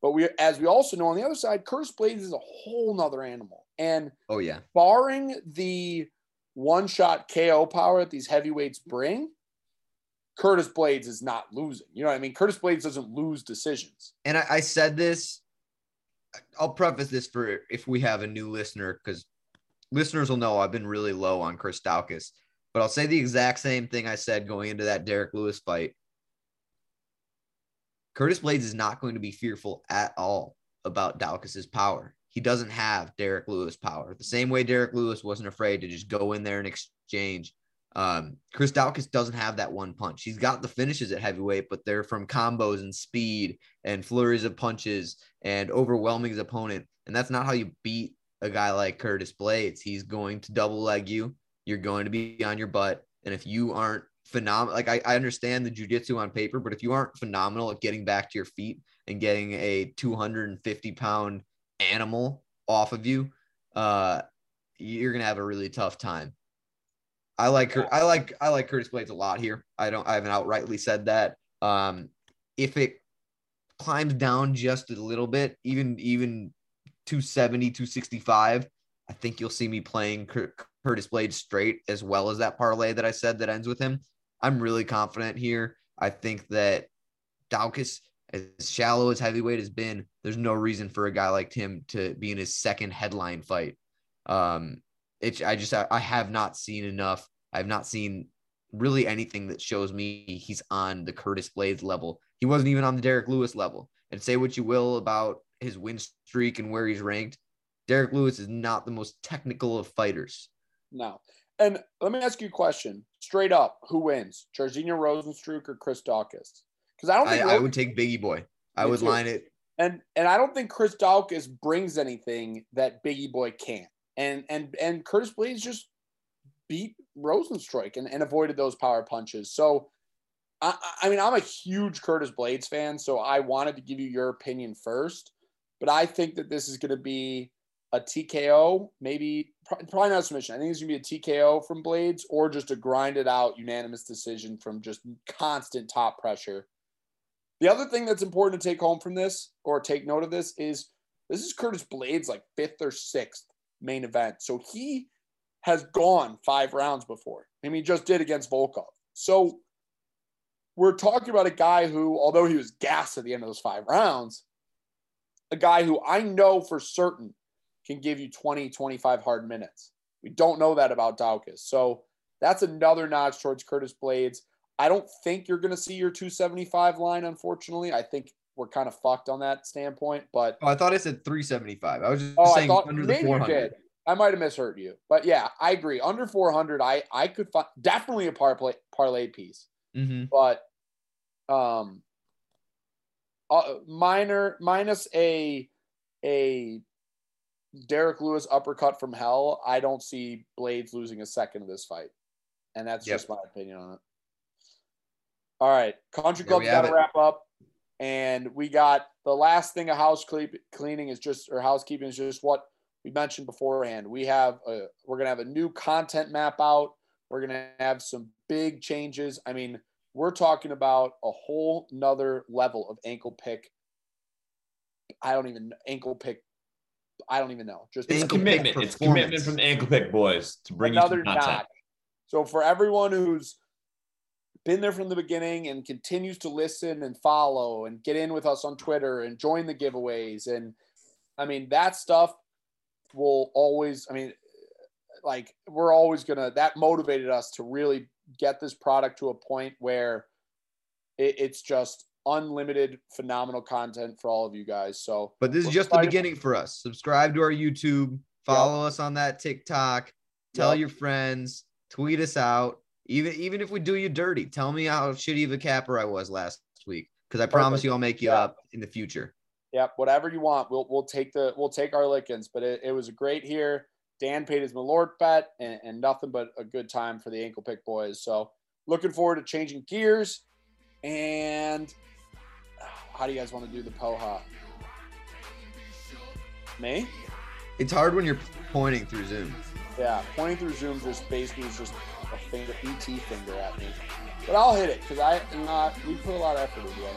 But we, as we also know on the other side, Curse Blaydes is a whole nother animal. And Oh yeah. barring the one shot KO power that these heavyweights bring, Curtis Blaydes is not losing. You know what I mean? Curtis Blaydes doesn't lose decisions. and I, I said this. I'll preface this for if we have a new listener, because listeners will know I've been really low on Chris Daukaus. But I'll say the exact same thing I said going into that Derek Lewis fight. Curtis Blaydes is not going to be fearful at all about Daukaus's power. He doesn't have Derek Lewis power. The same way Derek Lewis wasn't afraid to just go in there and exchange. Um, Chris Daukaus doesn't have that one punch. He's got the finishes at heavyweight, but they're from combos and speed and flurries of punches and overwhelming his opponent. And that's not how you beat a guy like Curtis Blaydes. He's going to double leg you. You're going to be on your butt. And if you aren't phenomenal, like I, I understand the jujitsu on paper, but if you aren't phenomenal at getting back to your feet and getting a 250 pound animal off of you, uh, you're gonna have a really tough time. I like her. I like I like Curtis Blaydes a lot here. I don't. I haven't outrightly said that. Um, if it climbs down just a little bit, even even 270, 265, I think you'll see me playing Cur- Curtis Blaydes straight as well as that parlay that I said that ends with him. I'm really confident here. I think that Daukaus, as shallow as heavyweight has been, there's no reason for a guy like him to be in his second headline fight. Um, it's I just I, I have not seen enough. I've not seen really anything that shows me he's on the Curtis Blaydes level. He wasn't even on the Derek Lewis level. And say what you will about his win streak and where he's ranked, Derek Lewis is not the most technical of fighters. No. And let me ask you a question straight up who wins, Jairzinho Rozenstruik or Chris Daukaus? Because I don't I, think I would take Biggie Boy. I would too. line it. and and I don't think Chris Daukaus brings anything that Biggie Boy can't. And and and Curtis Blaydes just beat Rozenstruik and, and avoided those power punches. So I, I mean I'm a huge Curtis Blaydes fan, so I wanted to give you your opinion first. But I think that this is going to be a TKO, maybe probably not a submission. I think it's going to be a TKO from Blaydes or just a grinded out unanimous decision from just constant top pressure. The other thing that's important to take home from this or take note of this is this is Curtis Blaydes like fifth or sixth main event. So he has gone five rounds before. I mean, he just did against Volkov. So we're talking about a guy who, although he was gassed at the end of those five rounds, a guy who I know for certain can give you 20, 25 hard minutes. We don't know that about Daukaus. So that's another notch towards Curtis Blaydes. I don't think you're going to see your 275 line, unfortunately. I think we're kind of fucked on that standpoint. But Oh, I thought I said 375. I was just oh, I saying thought under the maybe you 400. I might have misheard you. But yeah, I agree. Under 400, I I could find definitely a parlay parlay piece. Mm-hmm. But um, uh, minor minus a a Derek Lewis uppercut from hell. I don't see Blaydes losing a second of this fight, and that's Yep. just my opinion on it. All right, country club's got to wrap up, and we got the last thing of house cle- cleaning is just or housekeeping is just what we mentioned beforehand. We have a we're gonna have a new content map out. We're gonna have some big changes. I mean, we're talking about a whole nother level of ankle pick. I don't even ankle pick. I don't even know. Just It's commitment. It's commitment from the ankle pick boys to bring another you some content. notch. So for everyone who's been there from the beginning and continues to listen and follow and get in with us on Twitter and join the giveaways and I mean that stuff will always I mean like we're always gonna that motivated us to really get this product to a point where it, it's just unlimited phenomenal content for all of you guys so But this is just the beginning for us. Subscribe to our YouTube, follow us on that TikTok, tell Yep. your friends, tweet us out. Even even if we do you dirty, tell me how shitty of a capper I was last week. Because I promise Perfect. you I'll make you up in the future. Yep, whatever you want. We'll we'll take the we'll take our lickings. But it, it was a great here. Dan paid his Malort bet and, and nothing but a good time for the ankle pick boys. So looking forward to changing gears. And uh, how do you guys want to do the poha? Me? It's hard when you're pointing through Zoom. Yeah, pointing through Zoom just basically is just a finger, ET finger at me. But I'll hit it because I am not. We put a lot of effort into it.